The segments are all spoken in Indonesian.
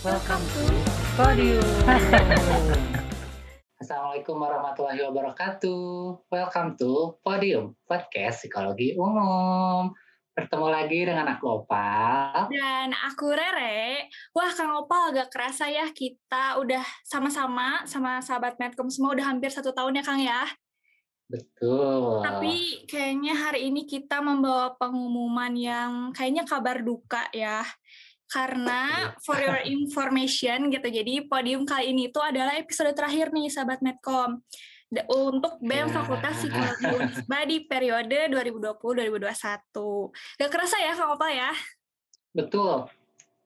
Welcome to Podium. Assalamualaikum warahmatullahi wabarakatuh. Welcome to Podium, podcast psikologi umum. Bertemu lagi dengan aku Opal. Dan aku Rere. Wah Kang Opal agak kerasa ya kita udah sama-sama sama sahabat Medcom semua udah hampir satu tahun ya Kang ya. Betul. Tapi kayaknya hari ini kita membawa pengumuman yang kayaknya kabar duka ya. Karena for your information gitu, jadi podium kali ini itu adalah episode terakhir nih sahabat Medcom untuk BEM ya. Fakultas Psikologi Unisba di periode 2020-2021. Gak kerasa ya Kang Opal ya? Betul.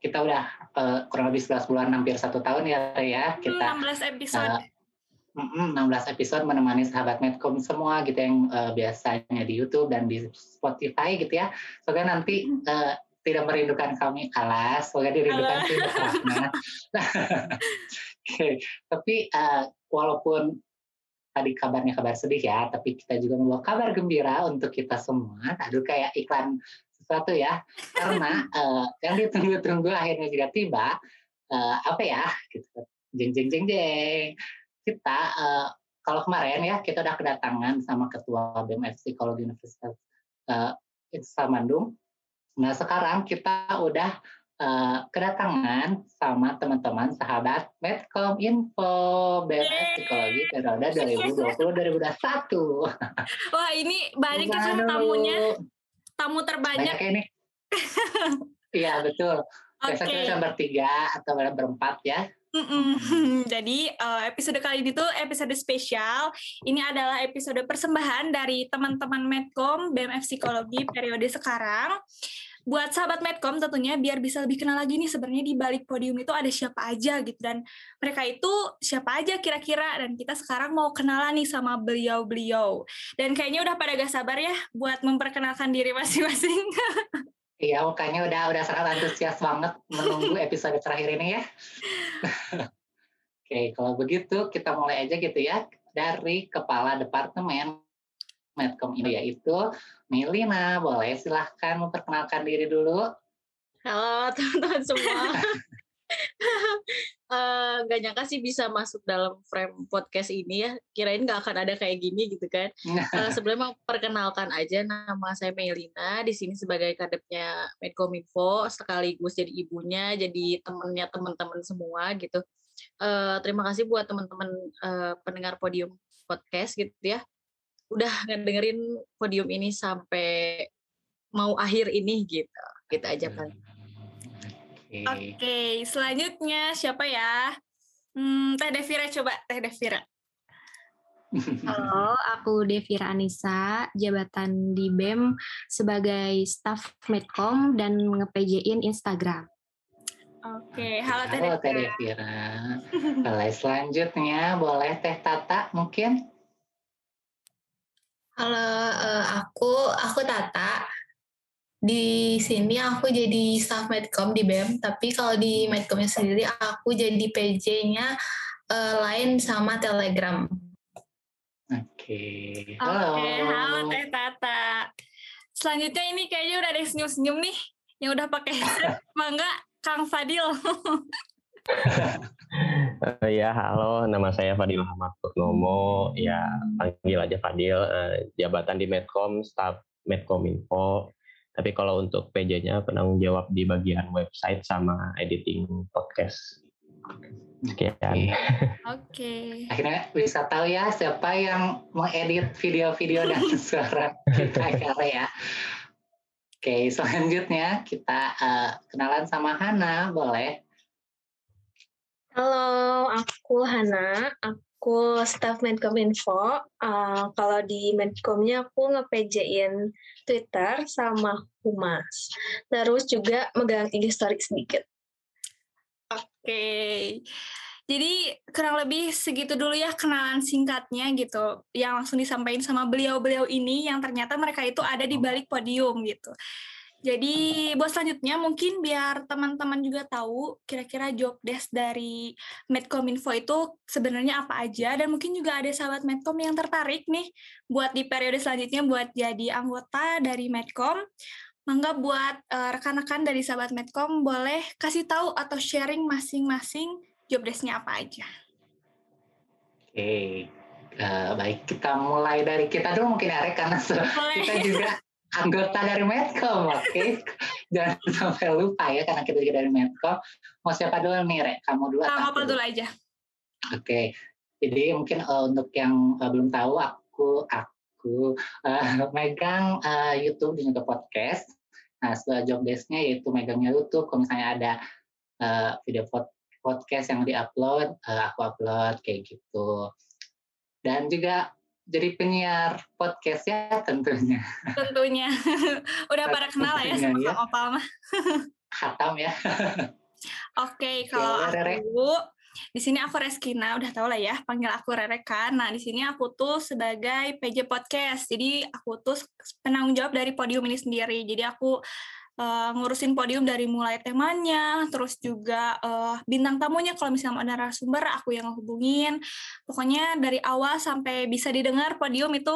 Kita udah uh, kurang lebih 11 bulan, hampir satu tahun ya, ya. Kita, 16 episode. Uh, 16 episode menemani sahabat Medcom semua gitu yang uh, biasanya di YouTube dan di Spotify gitu ya. Semoga nanti uh, tidak merindukan kami alas, semoga dirindukan tidak Oke, tapi uh, walaupun tadi kabarnya kabar sedih ya, tapi kita juga membawa kabar gembira untuk kita semua. Aduh kayak iklan sesuatu ya, karena uh, yang ditunggu-tunggu akhirnya juga tiba. Uh, apa ya? Gitu. Jeng jeng jeng jeng kita uh, kalau kemarin ya kita udah kedatangan sama ketua BMF Psikologi Universitas uh, Bandung. Nah sekarang kita udah uh, kedatangan sama teman-teman sahabat Medcom Info BMF Psikologi periode 2020-2021. Wah ini banyak kan tamunya, tamu terbanyak. Banyak ini. Iya betul. Okay. Biasanya kita bertiga atau berempat ya. Mm-mm. Jadi uh, episode kali ini tuh episode spesial. Ini adalah episode persembahan dari teman-teman Medcom BMF Psikologi periode sekarang. Buat sahabat Medcom tentunya biar bisa lebih kenal lagi nih sebenarnya di balik podium itu ada siapa aja gitu dan mereka itu siapa aja kira-kira dan kita sekarang mau kenalan nih sama beliau-beliau. Dan kayaknya udah pada gak sabar ya buat memperkenalkan diri masing-masing. Iya, mukanya udah udah sangat antusias banget menunggu episode terakhir ini ya. Oke, kalau begitu kita mulai aja gitu ya dari kepala departemen Medcom ini yaitu Milina. Boleh silahkan memperkenalkan diri dulu. Halo teman-teman semua. uh, gak nyangka sih bisa masuk dalam frame podcast ini ya. Kirain gak akan ada kayak gini gitu kan. Uh, sebelumnya perkenalkan aja nama saya Melina di sini sebagai kadepnya Medcominfo sekaligus jadi ibunya, jadi temennya teman-teman semua gitu. Uh, terima kasih buat teman-teman uh, pendengar podium podcast gitu ya. Udah ngedengerin podium ini sampai mau akhir ini gitu. Gitu aja kan. Oke, okay. selanjutnya siapa ya? Hmm, Teh Devira coba, Teh Devira. Halo, aku Devira Anissa, jabatan di BEM sebagai staff Medcom dan nge-PJ-in Instagram. Oke, okay. halo Teh Halo Teh Devira. Halo, selanjutnya boleh Teh Tata mungkin? Halo, uh, aku aku Tata di sini aku jadi staff medcom di BEM, tapi kalau di medcomnya sendiri aku jadi PJ-nya uh, eh, lain sama Telegram. Oke. Okay. Halo. Oke, okay, halo Teh Tata. Selanjutnya ini kayaknya udah ada senyum-senyum nih yang udah pakai headset. Mangga Kang Fadil. uh, ya, halo, nama saya Fadil Muhammad Purnomo. Ya, panggil aja Fadil. Uh, jabatan di Medcom, staff Medcom Info. Tapi kalau untuk PJ-nya penanggung jawab di bagian website sama editing podcast. Sekian. Oke. Okay. Akhirnya bisa tahu ya siapa yang mengedit video-video dan suara kita ya. Oke, selanjutnya kita uh, kenalan sama Hana, boleh? Halo, aku Hana. Aku staff Medcom Info. Uh, kalau di Medcomnya aku nge-PJ-in Twitter sama Humas. Terus juga megang IG story sedikit. Oke. Okay. Jadi kurang lebih segitu dulu ya kenalan singkatnya gitu yang langsung disampaikan sama beliau-beliau ini yang ternyata mereka itu ada di balik podium gitu. Jadi buat selanjutnya mungkin biar teman-teman juga tahu kira-kira job desk dari Medcominfo itu sebenarnya apa aja dan mungkin juga ada sahabat Medcom yang tertarik nih buat di periode selanjutnya buat jadi anggota dari Medcom. Mangga buat uh, rekan-rekan dari sahabat Medcom boleh kasih tahu atau sharing masing-masing job desk-nya apa aja. Oke, okay. uh, baik kita mulai dari kita dulu mungkin ya, karena kita juga anggota dari Medcom, oke? Okay? Jangan sampai lupa ya, karena kita juga dari Medcom. Mau siapa dulu nih, Rek? Kamu dulu atau apa dulu aja. Oke, okay. jadi mungkin uh, untuk yang uh, belum tahu, aku aku uh, megang uh, YouTube dan juga podcast. Nah, setelah job desk-nya yaitu megangnya YouTube. Kalau misalnya ada uh, video podcast yang diupload, uh, aku upload kayak gitu. Dan juga jadi penyiar podcast ya tentunya. Tentunya. Udah pada kenal ya sama ya. Kang Opal mah. Hatam ya. Oke, okay, kalau aku di sini aku Reskina, udah tau lah ya, panggil aku Rere kan. Nah, di sini aku tuh sebagai PJ Podcast. Jadi aku tuh penanggung jawab dari podium ini sendiri. Jadi aku uh, ngurusin podium dari mulai temanya, terus juga uh, bintang tamunya kalau misalnya ada narasumber aku yang hubungin. Pokoknya dari awal sampai bisa didengar podium itu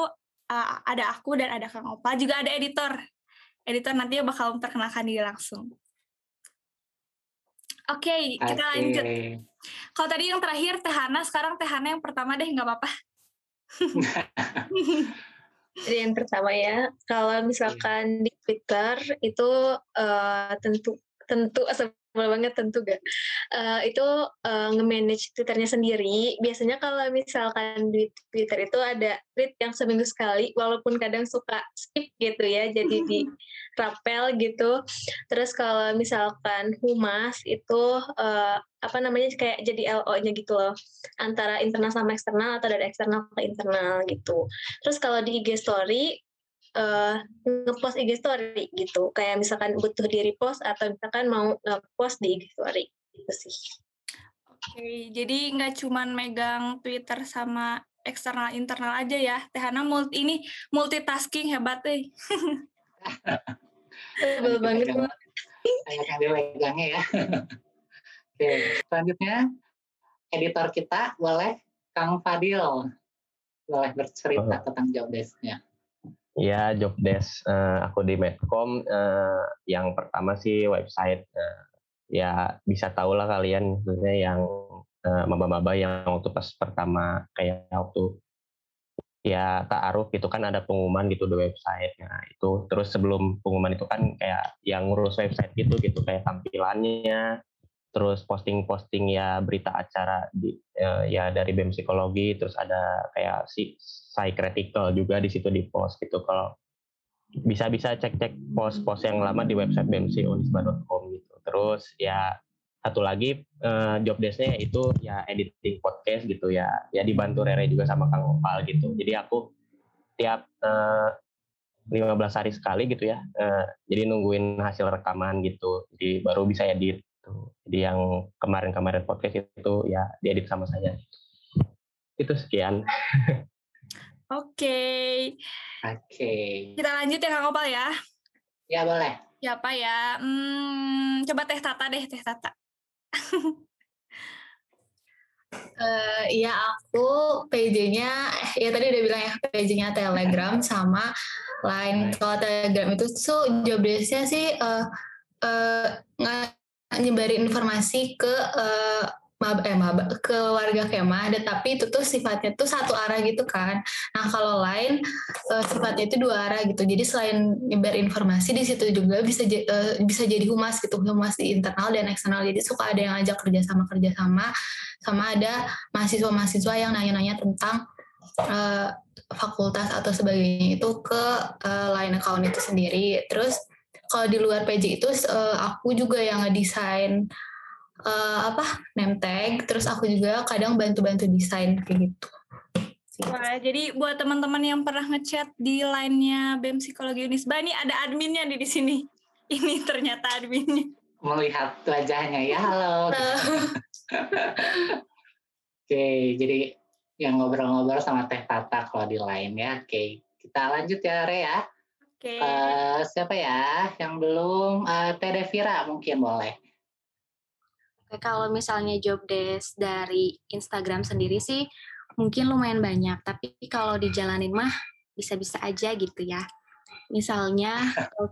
uh, ada aku dan ada Kang Opa, juga ada editor. Editor nanti bakal memperkenalkan diri langsung. Oke, okay, kita okay. lanjut. Kalau tadi yang terakhir Tehana, sekarang Tehana yang pertama deh, nggak apa-apa. Jadi yang pertama ya, kalau misalkan di Twitter itu uh, tentu tentu sebel banget tentu gak. Uh, itu uh, nge-manage Twitternya sendiri. Biasanya kalau misalkan di Twitter itu ada tweet yang seminggu sekali walaupun kadang suka skip gitu ya jadi di rapel gitu. Terus kalau misalkan humas itu uh, apa namanya kayak jadi LO-nya gitu loh. Antara internal sama eksternal atau dari eksternal ke internal gitu. Terus kalau di IG story uh, ngepost IG story gitu. Kayak misalkan butuh di repost atau misalkan mau ngepost di IG story gitu sih. Oke, jadi nggak cuman megang Twitter sama eksternal internal aja ya. Tehana multi ini multitasking hebat deh. Betul banget. Banyak yang dilegangnya ya. Oke, selanjutnya editor kita boleh Kang Fadil boleh bercerita oh. tentang job desk-nya. Ya, job desk uh, aku di Medcom uh, yang pertama sih website. Uh, ya bisa tahu lah kalian maksudnya yang uh, maba-maba yang waktu pas pertama kayak waktu ya taaruf itu kan ada pengumuman gitu di website. Nah itu terus sebelum pengumuman itu kan kayak yang ngurus website gitu gitu kayak tampilannya terus posting-posting ya berita acara di uh, ya dari BEM psikologi terus ada kayak si saya critical juga di situ di post gitu kalau bisa-bisa cek-cek post-post yang lama di website bemsionisba.com gitu terus ya satu lagi uh, job desknya itu ya editing podcast gitu ya ya dibantu Rere juga sama Kang Opal gitu jadi aku tiap uh, eh, 15 hari sekali gitu ya uh, jadi nungguin hasil rekaman gitu jadi baru bisa edit gitu. Jadi yang kemarin-kemarin podcast itu ya diedit sama saya. Itu sekian. Oke. Oke. Kita lanjut ya Kang Opal ya. Ya boleh. Ya apa ya? Hmm, coba Teh Tata deh, Teh Tata. Uh, ya aku PJ-nya ya tadi udah bilang ya PJ-nya Telegram sama Line. Kalau Telegram itu tuh job desk-nya sih uh, uh, nyebarin informasi ke uh, mab eh mab ke warga kemah tetapi itu tuh sifatnya tuh satu arah gitu kan. Nah kalau lain uh, sifatnya itu dua arah gitu. Jadi selain nyebar informasi di situ juga bisa uh, bisa jadi humas gitu humas di internal dan eksternal. Jadi suka ada yang ajak kerjasama kerjasama sama ada mahasiswa-mahasiswa yang nanya-nanya tentang uh, fakultas atau sebagainya itu ke uh, line account itu sendiri. Terus kalau di luar PJ itu uh, aku juga yang ngedesain uh, apa name tag terus aku juga kadang bantu-bantu desain kayak gitu Wah, jadi buat teman-teman yang pernah ngechat di line-nya BEM Psikologi Unisba, ini ada adminnya di sini. Ini ternyata adminnya. Melihat wajahnya ya, halo. Oke, jadi yang ngobrol-ngobrol sama Teh Tata kalau di line ya. Oke, kita lanjut ya, Re ya. Oke. Okay. Uh, siapa ya yang belum? Uh, Teh Devira mungkin boleh. Oke, kalau misalnya job desk dari Instagram sendiri sih mungkin lumayan banyak, tapi kalau dijalanin mah bisa-bisa aja gitu ya. Misalnya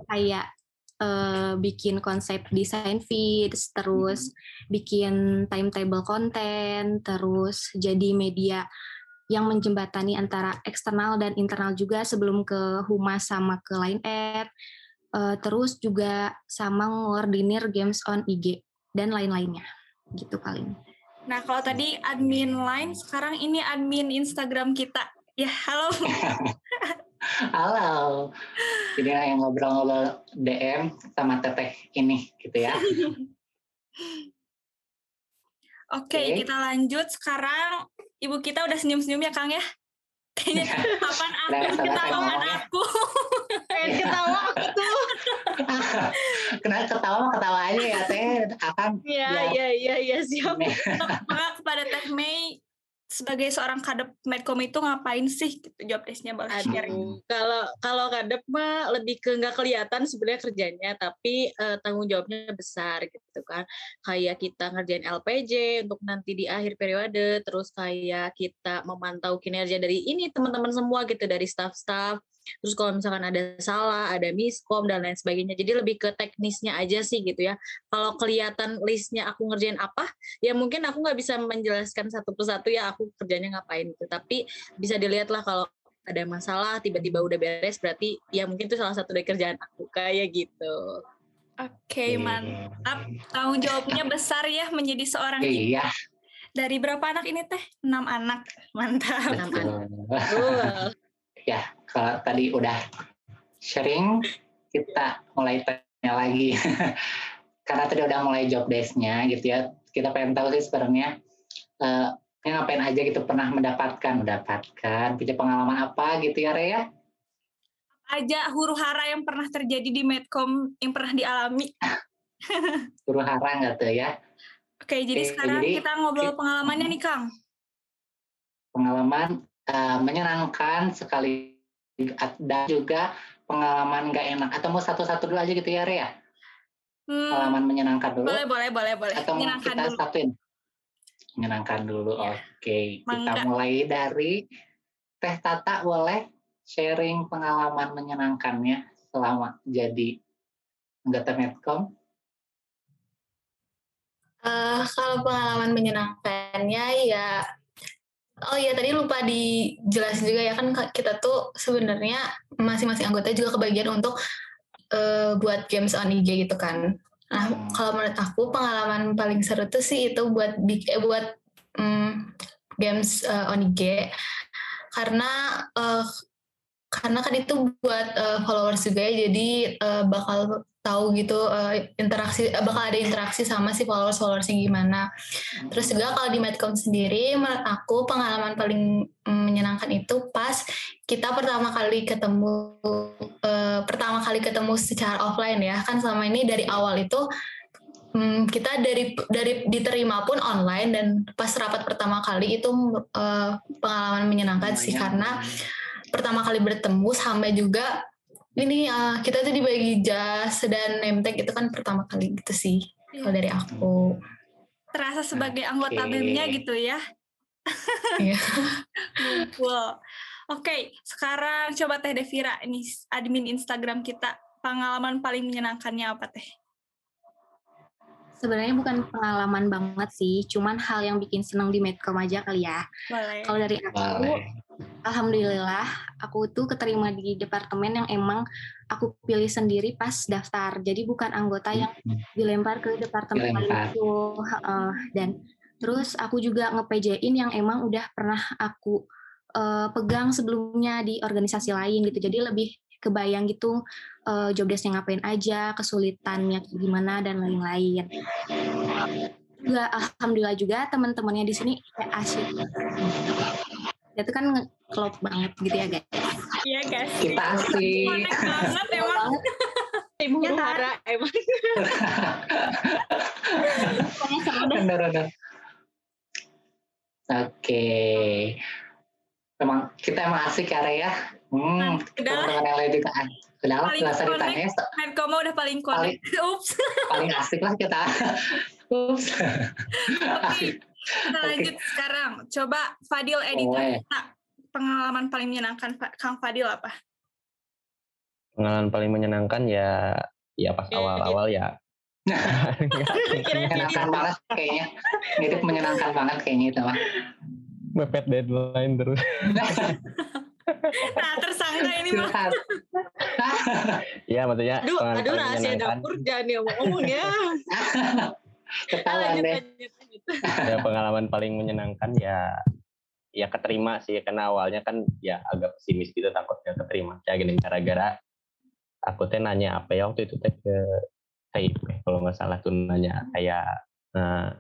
kayak uh, bikin konsep desain feeds, terus hmm. bikin timetable konten, terus jadi media yang menjembatani antara eksternal dan internal juga sebelum ke Humas sama ke Line Ad. Uh, terus juga sama ngordinir games on IG dan lain-lainnya. Gitu paling. Nah, kalau tadi admin Line, sekarang ini admin Instagram kita. Ya, halo. halo. Jadi yang ngobrol-ngobrol DM sama teteh ini gitu ya. Oke, okay, okay. kita lanjut. Sekarang ibu kita udah senyum-senyum ya Kang ya? Kayaknya kapan aku ketahuan aku. Kayak ketawa aku tuh. Kenapa ketawa mah ketawa aja ya Teh. Akan. Iya, iya, iya, iya siap. Maka kepada Teh Mei sebagai seorang kadep medcom itu ngapain sih gitu job desknya boleh share kalau kalau kadep mah lebih ke nggak kelihatan sebenarnya kerjanya tapi uh, tanggung jawabnya besar gitu kan kayak kita ngerjain LPJ untuk nanti di akhir periode terus kayak kita memantau kinerja dari ini teman-teman semua gitu dari staff-staff terus kalau misalkan ada salah ada miskom dan lain sebagainya jadi lebih ke teknisnya aja sih gitu ya kalau kelihatan listnya aku ngerjain apa ya mungkin aku nggak bisa menjelaskan satu persatu ya aku kerjanya ngapain gitu tapi bisa dilihat lah kalau ada masalah tiba-tiba udah beres berarti ya mungkin itu salah satu dari kerjaan aku kayak gitu Oke, okay, mantap. Tanggung jawabnya besar ya menjadi seorang Iya. Dari berapa anak ini teh? Enam anak. Mantap. Enam anak ya kalau tadi udah sharing kita mulai tanya lagi. Karena tadi udah mulai job desk-nya gitu ya. Kita pengen tahu sih sebenarnya uh, ngapain aja gitu pernah mendapatkan? Mendapatkan. Punya pengalaman apa gitu ya Rea aja huru hara yang pernah terjadi di Medcom yang pernah dialami. Huru hara nggak tuh ya? Oke jadi Oke, sekarang jadi, kita ngobrol pengalamannya nih Kang. Pengalaman uh, menyenangkan sekali dan juga pengalaman nggak enak. Atau mau satu-satu dulu aja gitu ya Rea hmm, pengalaman menyenangkan dulu. boleh boleh boleh boleh. Atau mau kita dulu. satuin? Menyenangkan dulu ya. oke. Okay. kita mulai dari Teh Tata boleh sharing pengalaman menyenangkannya selama jadi anggota Medcom? Uh, kalau pengalaman menyenangkannya ya Oh iya tadi lupa dijelasin juga ya kan kita tuh sebenarnya masing-masing anggota juga kebagian untuk uh, buat games on IG gitu kan. Nah hmm. kalau menurut aku pengalaman paling seru tuh sih itu buat eh, buat um, games uh, on IG karena uh, karena kan itu buat uh, followers juga ya jadi uh, bakal tahu gitu uh, interaksi uh, bakal ada interaksi sama si followers followersnya gimana. Terus juga kalau di Medcom sendiri menurut aku pengalaman paling menyenangkan itu pas kita pertama kali ketemu uh, pertama kali ketemu secara offline ya. Kan selama ini dari awal itu um, kita dari dari diterima pun online dan pas rapat pertama kali itu uh, pengalaman menyenangkan sih. Karena pertama kali bertemu sampai juga ini uh, kita tuh dibagi jas dan nemtek itu kan pertama kali gitu sih yeah. kalau dari aku. Terasa sebagai anggota okay. BEM-nya gitu ya. Iya. Wow oke okay, sekarang coba Teh Devira ini admin Instagram kita. Pengalaman paling menyenangkannya apa Teh sebenarnya bukan pengalaman banget sih, cuman hal yang bikin senang di Medcom aja kali ya. Kalau dari aku, Boleh. alhamdulillah aku tuh keterima di departemen yang emang aku pilih sendiri pas daftar. Jadi bukan anggota yang dilempar ke departemen dilempar. itu. Uh, dan terus aku juga nge-PJ-in yang emang udah pernah aku uh, pegang sebelumnya di organisasi lain gitu. Jadi lebih kebayang gitu uh, job desknya ngapain aja, kesulitannya gimana dan lain-lain. Juga alhamdulillah juga teman-temannya di sini kayak asik. Itu kan klop banget gitu ya guys. Iya guys. Kita asik. banget emang. Ibu ya, Hara emang. Benar-benar. Oke. Memang kita emang asik ya, ya. Hmm, udah lah. juga udah lah, nggak usah ditanya. Udah paling connect. Ups. paling asik lah kita. Ups. Oke, kita lanjut okay. sekarang. Coba Fadil editor oh, pengalaman paling menyenangkan Kang Fadil apa? Pengalaman paling menyenangkan ya ya pas awal-awal ya menyenangkan banget kayaknya itu menyenangkan banget kayaknya itu mah mepet deadline terus nah tersangka ini mah. Ya maksudnya aduh aduh rahasia dapur jangan ya. Ngomong ya ketahuan deh. ya pengalaman paling menyenangkan ya ya keterima sih karena awalnya kan ya agak pesimis gitu takutnya keterima. Ya gini gara-gara aku teh nanya apa ya waktu itu teh ke KIP kalau nggak salah tuh nanya kayak nah,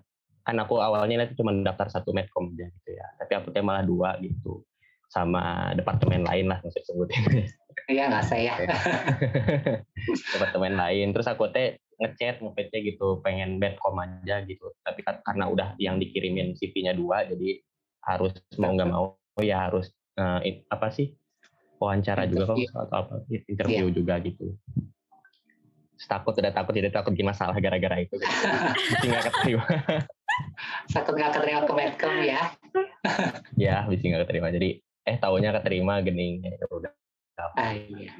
kan aku awalnya itu cuma daftar satu medcom aja gitu ya tapi aku teh malah dua gitu sama departemen lain lah maksud sebutin. Iya nggak saya departemen lain. Terus aku teh ngechat nge gitu pengen medcom aja gitu. Tapi karena udah yang dikirimin CV-nya dua jadi harus mau nggak mau ya harus uh, apa sih wawancara juga kok atau apa interview yeah. juga gitu. Takut udah takut jadi takut gimana salah gara-gara itu. Gitu. nggak keterima. Takut nggak keterima ke medcom ya. Ya bisa nggak keterima. Jadi eh tahunya keterima gening ya udah ah, iya.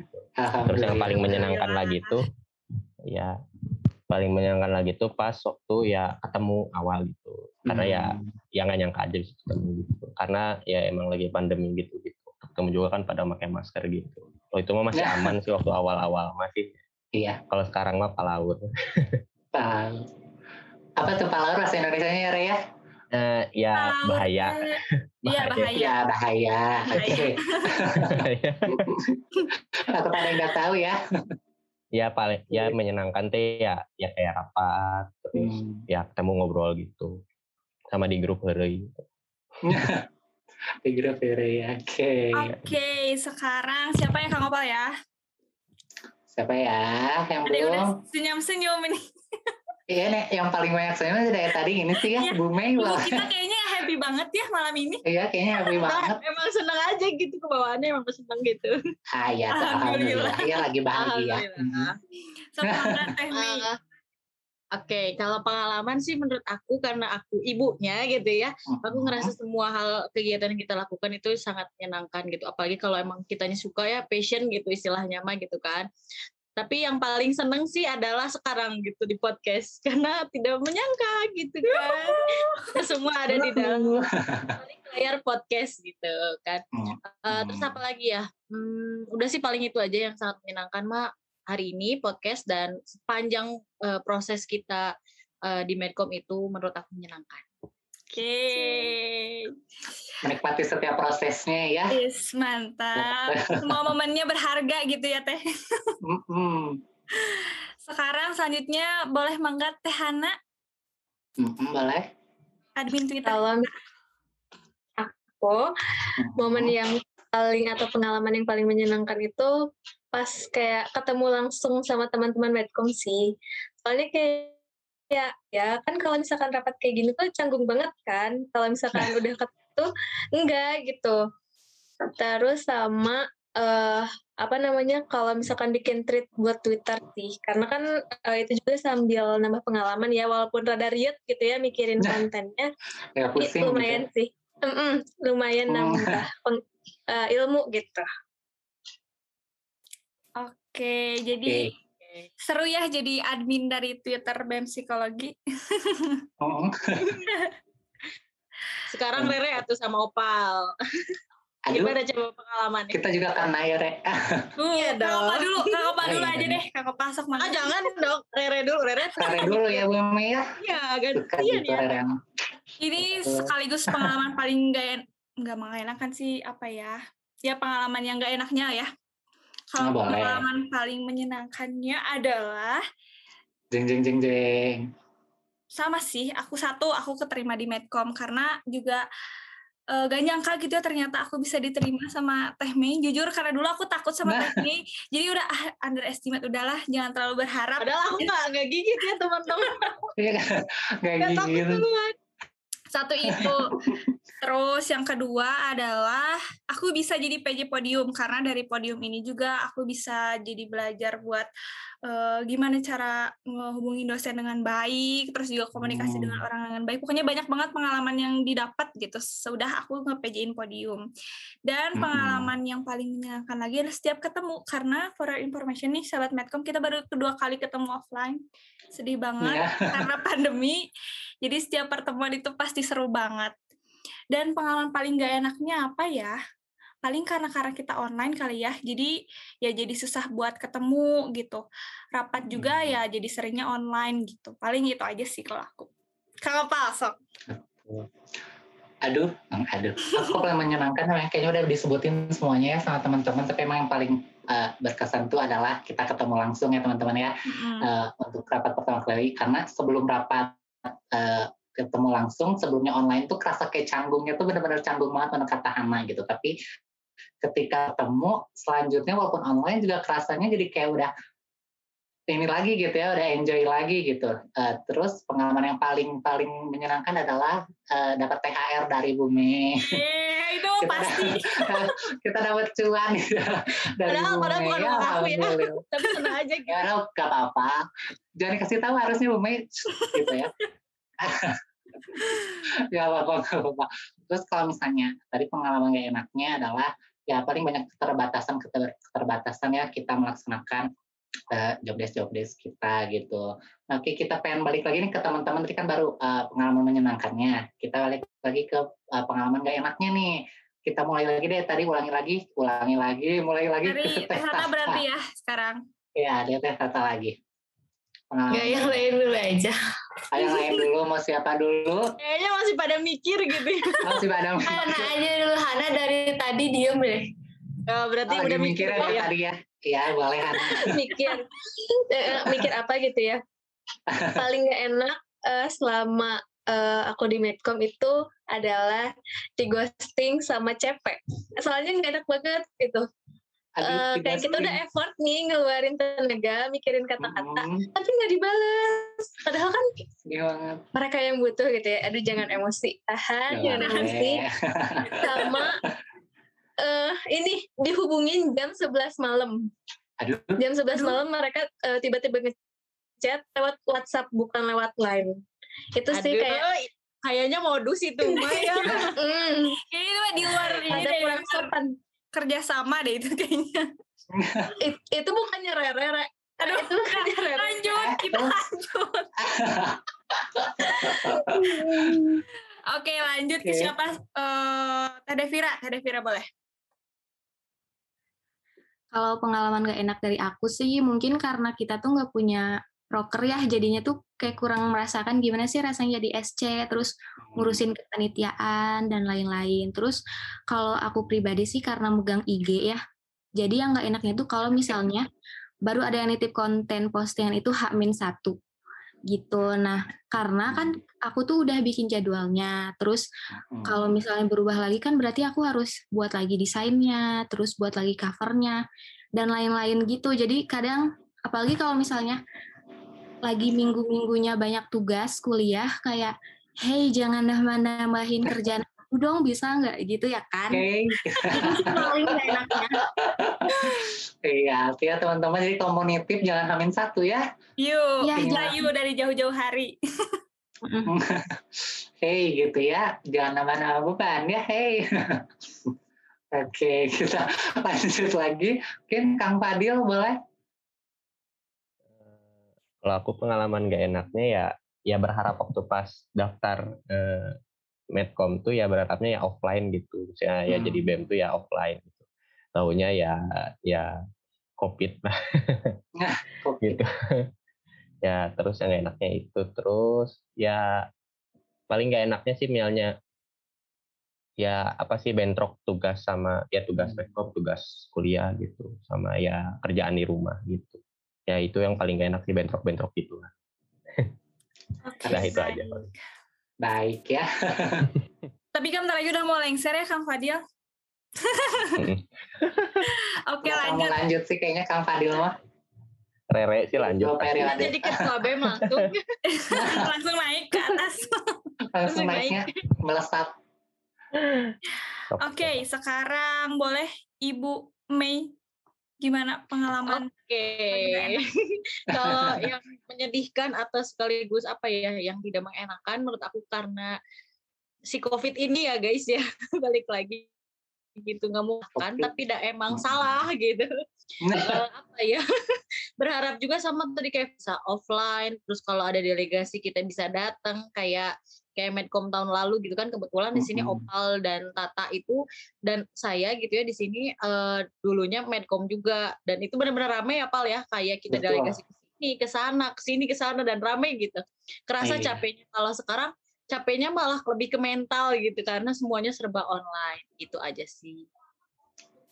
terus yang paling menyenangkan lagi tuh ya paling menyenangkan lagi tuh pas waktu ya ketemu awal gitu. Karena ya, hmm. ya yang nggak nyangka aja bisa ketemu gitu. Karena ya emang lagi pandemi gitu gitu. Ketemu juga kan pada pakai masker gitu. Oh itu mah masih ya. aman sih waktu awal-awal masih. Iya. Kalau sekarang mah palaur apa tuh palaur bahasa Indonesia nya ya Rea Uh, ya bahaya. Iya bahaya. Ya bahaya. Oke. Okay. Aku paling nggak tahu ya ya paling ya menyenangkan teh ya ya kayak rapat terus hmm. ya ketemu ngobrol gitu sama di grup hari gitu. di grup hari oke okay. oke okay, sekarang siapa yang kang opal ya siapa ya yang Ada belum senyum senyum ini Iya nih, yang paling banyak senyum dari tadi ini sih ya, ya Bu Mei. Kita kayaknya happy banget ya malam ini. Iya, kayaknya happy banget. emang seneng aja gitu kebawaannya emang seneng gitu. Ah iya, alhamdulillah. Iya lagi bahagia. Semangat Teh Oke, okay, kalau pengalaman sih menurut aku karena aku ibunya gitu ya, aku ngerasa semua hal kegiatan yang kita lakukan itu sangat menyenangkan gitu. Apalagi kalau emang kitanya suka ya passion gitu istilahnya mah gitu kan. Tapi yang paling seneng sih adalah sekarang gitu di podcast karena tidak menyangka gitu kan. Semua ada di dalam layar podcast gitu kan. Uh, terus apa lagi ya? Hmm, udah sih paling itu aja yang sangat menyenangkan mak hari ini podcast dan sepanjang uh, proses kita uh, di Medcom itu menurut aku menyenangkan. Oke. Okay. Menikmati setiap prosesnya ya. Yes, mantap. Semua momennya berharga gitu ya Teh. Sekarang selanjutnya boleh mangga Teh Hana. boleh. Admin Twitter. Kalau aku, momen yang paling atau pengalaman yang paling menyenangkan itu pas kayak ketemu langsung sama teman-teman Medcom sih. Soalnya kayak ya ya. Kan kalau misalkan rapat kayak gini tuh canggung banget kan? Kalau misalkan udah ketemu enggak gitu. Terus sama uh, apa namanya kalau misalkan bikin tweet buat Twitter sih. Karena kan uh, itu juga sambil nambah pengalaman ya walaupun rada riet gitu ya mikirin kontennya. Ya, itu lumayan gitu. sih. Mm -mm, lumayan hmm. nambah peng, uh, ilmu gitu. Oke. Jadi okay Seru ya jadi admin dari Twitter BEM Psikologi. Oh. Sekarang Rere atau sama Opal. Aduh, Gimana coba pengalamannya? Kita juga kan ya, Re. Iya dong. Kak dulu, Kak Opa dulu aja deh. Kak Opa sok Ah, jangan dong, Rere dulu, Rere. Rere dulu ya, Bu Mei ya. Iya, gantian gitu, ya. Ini sekaligus pengalaman paling gak, gak mengenakan sih, apa ya. Ya pengalaman yang gak enaknya ya. Kalau oh, pengalaman paling menyenangkannya adalah jeng jeng jeng jeng. Sama sih, aku satu aku keterima di Medcom karena juga uh, gak nyangka gitu ya ternyata aku bisa diterima sama Teh Mei. Jujur karena dulu aku takut sama nah. Teh Mei. Jadi udah ah, underestimate udahlah, jangan terlalu berharap. Padahal aku gak, gak gigit ya teman-teman. Iya, gak gigit. Satu itu. Terus yang kedua adalah aku bisa jadi PJ podium karena dari podium ini juga aku bisa jadi belajar buat uh, gimana cara menghubungi dosen dengan baik, terus juga komunikasi hmm. dengan orang dengan baik. Pokoknya banyak banget pengalaman yang didapat gitu. Sudah aku nge-PJ-in podium. Dan hmm. pengalaman yang paling menyenangkan lagi adalah setiap ketemu karena for information nih sahabat Medcom kita baru kedua kali ketemu offline. Sedih banget yeah. karena pandemi. Jadi setiap pertemuan itu pasti seru banget. Dan pengalaman paling gak enaknya apa ya? Paling karena karena kita online kali ya. Jadi ya jadi susah buat ketemu gitu. Rapat juga hmm. ya jadi seringnya online gitu. Paling itu aja sih kalau aku. Kalau palsok. Aduh, aduh. Aku paling menyenangkan kayaknya udah disebutin semuanya ya sama teman-teman. Tapi emang yang paling uh, berkesan tuh adalah kita ketemu langsung ya teman-teman ya. Mm-hmm. Uh, untuk rapat pertama kali. Karena sebelum rapat uh, ketemu langsung sebelumnya online tuh kerasa kayak canggungnya tuh benar-benar canggung banget menurut kata Hana gitu tapi ketika ketemu selanjutnya walaupun online juga kerasanya jadi kayak udah ini lagi gitu ya udah enjoy lagi gitu. Uh, terus pengalaman yang paling paling menyenangkan adalah uh, dapat THR dari Bumi. Yeah, itu kita pasti. dapat, kita dapat cuan gitu dari padahal, Bumi. padahal bukan ya, aku ya tapi senang aja gitu. Ya gak apa-apa. Jangan dikasih tahu harusnya Bumi gitu ya ya apa apa terus kalau misalnya tadi pengalaman gak enaknya adalah ya paling banyak keterbatasan keterbatasan ya kita melaksanakan uh, job desk job desk kita gitu. Nah, oke kita pengen balik lagi nih ke teman-teman tadi kan baru uh, pengalaman menyenangkannya. Kita balik lagi ke uh, pengalaman gak enaknya nih. Kita mulai lagi deh tadi ulangi lagi, ulangi lagi, mulai lagi Dari ke tes berarti ya sekarang. Iya, dia tes lagi. Pengalaman. Gak yang lain dulu aja. Ayo lain dulu, mau siapa dulu? Kayaknya masih pada mikir gitu. Masih pada mikir. Hana aja dulu, Hana dari tadi diem deh. Oh, berarti oh, udah mikir ya, ya tadi ya. Iya, boleh Hana. mikir. Eh, mikir apa gitu ya. Paling gak enak uh, selama uh, aku di Medcom itu adalah di ghosting sama cepek. Soalnya gak enak banget gitu uh, kayak kita udah effort nih ngeluarin tenaga mikirin kata-kata. Hmm. tapi nggak dibalas padahal kan Gimana? mereka yang butuh gitu ya. Aduh jangan emosi. Tahan jangan emosi. Sama uh, ini dihubungin jam 11 malam. Aduh. Jam 11 malam mereka uh, tiba-tiba ngechat lewat WhatsApp bukan lewat line. Itu aduh. sih kayak kayaknya modus itu Maya. mm. Kayaknya di luar ini ada kurang sopan kerjasama deh itu kayaknya. It, itu bukannya rere, Aduh, itu bukannya rere. Lanjut, kita lanjut. Oke, lanjut okay. ke siapa? Uh, Teh Devira, Teh Devira boleh. Kalau pengalaman gak enak dari aku sih, mungkin karena kita tuh nggak punya rocker ya, jadinya tuh kayak kurang merasakan gimana sih rasanya jadi SC, terus ngurusin kepanitiaan dan lain-lain. Terus kalau aku pribadi sih karena megang IG ya, jadi yang nggak enaknya tuh kalau misalnya baru ada yang nitip konten postingan itu H-1 gitu. Nah, karena kan aku tuh udah bikin jadwalnya. Terus kalau misalnya berubah lagi kan berarti aku harus buat lagi desainnya, terus buat lagi covernya dan lain-lain gitu. Jadi kadang apalagi kalau misalnya lagi minggu-minggunya banyak tugas kuliah kayak hey jangan nambah-nambahin kerjaan aku dong bisa nggak gitu ya kan okay. paling enaknya iya ya teman-teman jadi komunitif jangan hamin satu ya yuk ya, ya. yuk dari jauh-jauh hari hey gitu ya jangan nambah-nambah beban ya hey Oke, kita lanjut lagi. Mungkin Kang Fadil boleh? Kalau aku pengalaman gak enaknya ya ya berharap waktu pas daftar eh, medcom tuh ya berharapnya ya offline gitu. Saya ya hmm. jadi bem tuh ya offline gitu. Tahunya ya ya covid. Lah nah, gitu. Ya terus yang gak enaknya itu. Terus ya paling gak enaknya sih mialnya ya apa sih bentrok tugas sama ya tugas hmm. medcom tugas kuliah gitu. Sama ya kerjaan di rumah gitu ya itu yang paling gak enak sih bentrok-bentrok gitu lah. Okay, nah itu aja. Baik ya. Tapi kan lagi udah mau lengser ya Kang Fadil. Oke lanjut. Mau lanjut sih kayaknya Kang Fadil mah. Rere sih lanjut. Oh, jadi ketua BEM langsung. langsung naik ke atas. langsung naiknya melesat. Oke, okay, sekarang boleh Ibu Mei gimana pengalaman? Oke, okay. kalau yang menyedihkan atau sekaligus apa ya yang tidak mengenakan menurut aku karena si COVID ini ya guys ya. Balik lagi gitu nggak mau kan tapi tidak emang salah gitu. Uh, apa ya? Berharap juga sama tadi kayak bisa offline terus kalau ada delegasi kita bisa datang kayak kayak Medcom tahun lalu gitu kan kebetulan di sini Opal dan Tata itu dan saya gitu ya di sini uh, dulunya Medcom juga dan itu benar-benar rame ya Pal ya kayak kita Betul. delegasi ke sini ke sana ke sini ke sana dan rame gitu kerasa iya. capeknya kalau sekarang capeknya malah lebih ke mental gitu karena semuanya serba online gitu aja sih.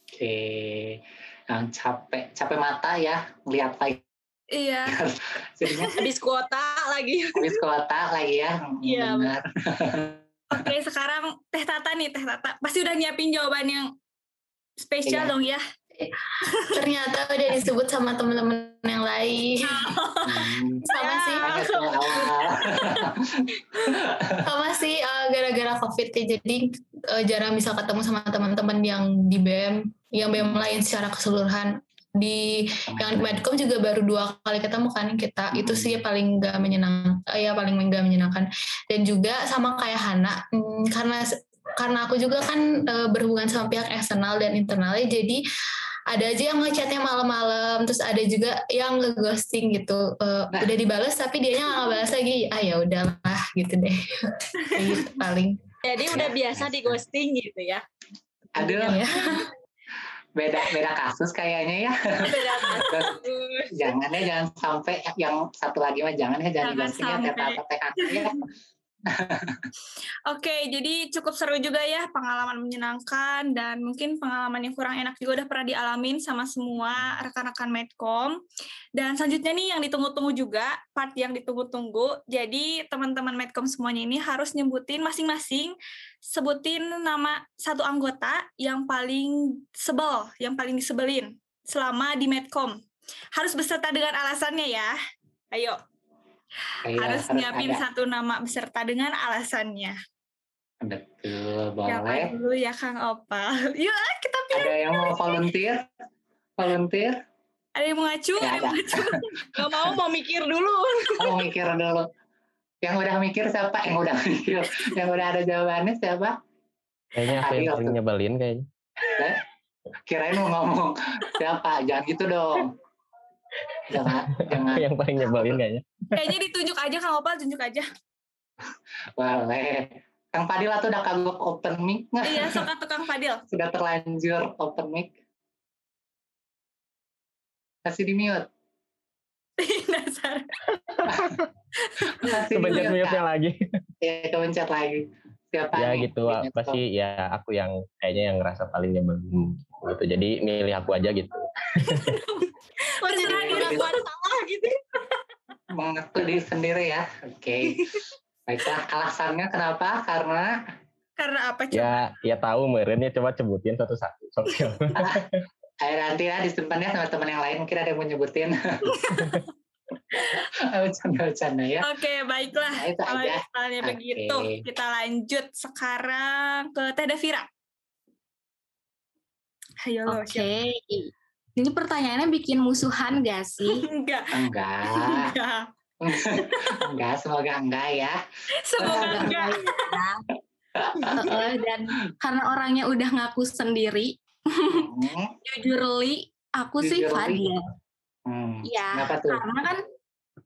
Oke, yang capek capek mata ya melihat. Iya. Jadinya habis kuota lagi. Habis kuota lagi ya. Iya. Benar. Oke, sekarang Teh Tata nih, Teh Tata. Pasti udah nyiapin jawaban yang spesial iya. dong ya. Ternyata udah disebut sama teman-teman yang lain. Hmm. sama sih. sama sih uh, gara-gara covid ya jadi uh, jarang bisa ketemu sama teman-teman yang di BEM, yang BEM lain secara keseluruhan. Di yang di Medcom juga baru dua kali ketemu kan kita itu sih paling gak menyenang uh, ya paling gak menyenangkan. Dan juga sama kayak Hana hmm, karena karena aku juga kan uh, berhubungan sama pihak eksternal dan internalnya jadi ada aja yang ngechatnya malam-malam terus ada juga yang ngeghosting gitu. Uh, nah. udah dibales tapi dia nggak balas lagi. Ah ya udahlah gitu deh. Gitu paling jadi udah biasa di ghosting gitu ya. Aduh ya. Beda beda kasus kayaknya ya. Beda kasus. Jangan ya jangan sampai yang satu lagi mah jangan ya jangan, jangan ghosting ya TKK ya Oke, jadi cukup seru juga ya pengalaman menyenangkan dan mungkin pengalaman yang kurang enak juga udah pernah dialamin sama semua rekan-rekan Medcom. Dan selanjutnya nih yang ditunggu-tunggu juga, part yang ditunggu-tunggu. Jadi teman-teman Medcom semuanya ini harus nyebutin masing-masing sebutin nama satu anggota yang paling sebel, yang paling disebelin selama di Medcom. Harus beserta dengan alasannya ya. Ayo, Iya, harus nyiapin ada. satu nama beserta dengan alasannya. Betul, boleh. Siapa dulu ya Kang Opal? Yuk, kita pilih. Ada yang mau volunteer? Volunteer? Ada yang mau ngacu? Ya, ada yang ngacu? Gak mau, mau mikir dulu. mau mikir dulu. Yang udah mikir siapa? Yang udah mikir. Yang udah ada jawabannya siapa? Kayaknya aku yang paling nyebelin kayaknya. Eh? Kirain mau ngomong siapa? Jangan gitu dong jangan jangan yang paling nyebelin kayaknya kayaknya ditunjuk aja kang Opal tunjuk aja boleh Kang Fadil atau udah kagok open mic nggak? Iya, sok atau Kang Fadil. Sudah terlanjur open mic. Kasih di mute. Dasar. kebencet mute-nya lagi. Iya, kebencet lagi. Siapa ya nih? gitu, pasti ya aku yang kayaknya yang ngerasa paling nyebelin gitu. Jadi milih aku aja gitu. oh jadi pengakuan salah gitu mengaku diri sendiri ya oke okay. baiklah alasannya kenapa karena karena apa coba ya ya tahu merennya coba sebutin satu-satu Ayo nanti lah disimpannya sama teman yang lain mungkin ada yang mau nyebutin bercanda-bercanda ya. Oke, baiklah. Nah, Kalau misalnya okay. begitu, kita lanjut sekarang ke Teh Davira. Ayo, Oke. Okay. Ini pertanyaannya bikin musuhan gak sih? Enggak. Enggak. Enggak. enggak, semoga enggak ya. Semoga enggak. uh, dan karena orangnya udah ngaku sendiri, hmm. jujur li, aku jujur sih Fadil. Hmm. Ya, karena kan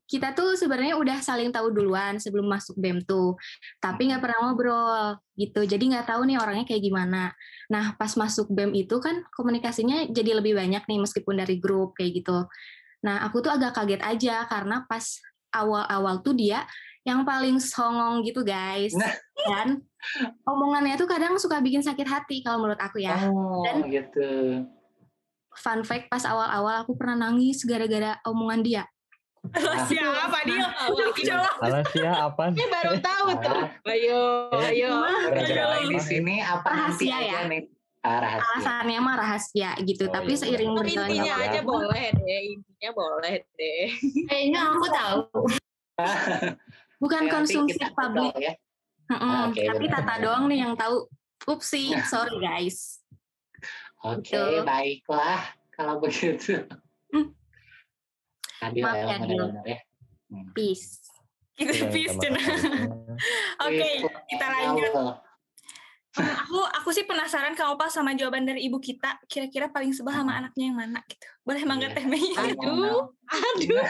kita tuh sebenarnya udah saling tahu duluan sebelum masuk BEM tuh, tapi nggak pernah ngobrol gitu. Jadi nggak tahu nih orangnya kayak gimana. Nah pas masuk BEM itu kan komunikasinya jadi lebih banyak nih meskipun dari grup kayak gitu. Nah aku tuh agak kaget aja karena pas awal-awal tuh dia yang paling songong gitu guys. Nah. Dan omongannya tuh kadang suka bikin sakit hati kalau menurut aku ya. Oh, Dan gitu. Fun fact pas awal-awal aku pernah nangis gara-gara omongan dia Alasia apa dia? Alasia apa? Ini baru tahu tuh. Ayo, ayo. Di sini apa rahasia ya? Nih? Ah, rahasia. Alasannya mah rahasia gitu, oh, tapi iya. seiring oh, intinya aja boleh deh, intinya boleh deh. Kayaknya aku tahu. Bukan ya, konsumsi publik. Ya. Okay, Tapi benar. Tata doang nih yang tahu. Upsi, sorry guys. Oke, okay, baiklah kalau begitu. Hmm. Adil Maaf ya, Adil. ya. Hmm. Peace. Kita iya, peace, Oke, kita lanjut. aku aku sih penasaran kalau pas sama jawaban dari ibu kita. Kira-kira paling sebel sama anaknya yang mana gitu. Boleh mangga teh Mei? Aduh. aduh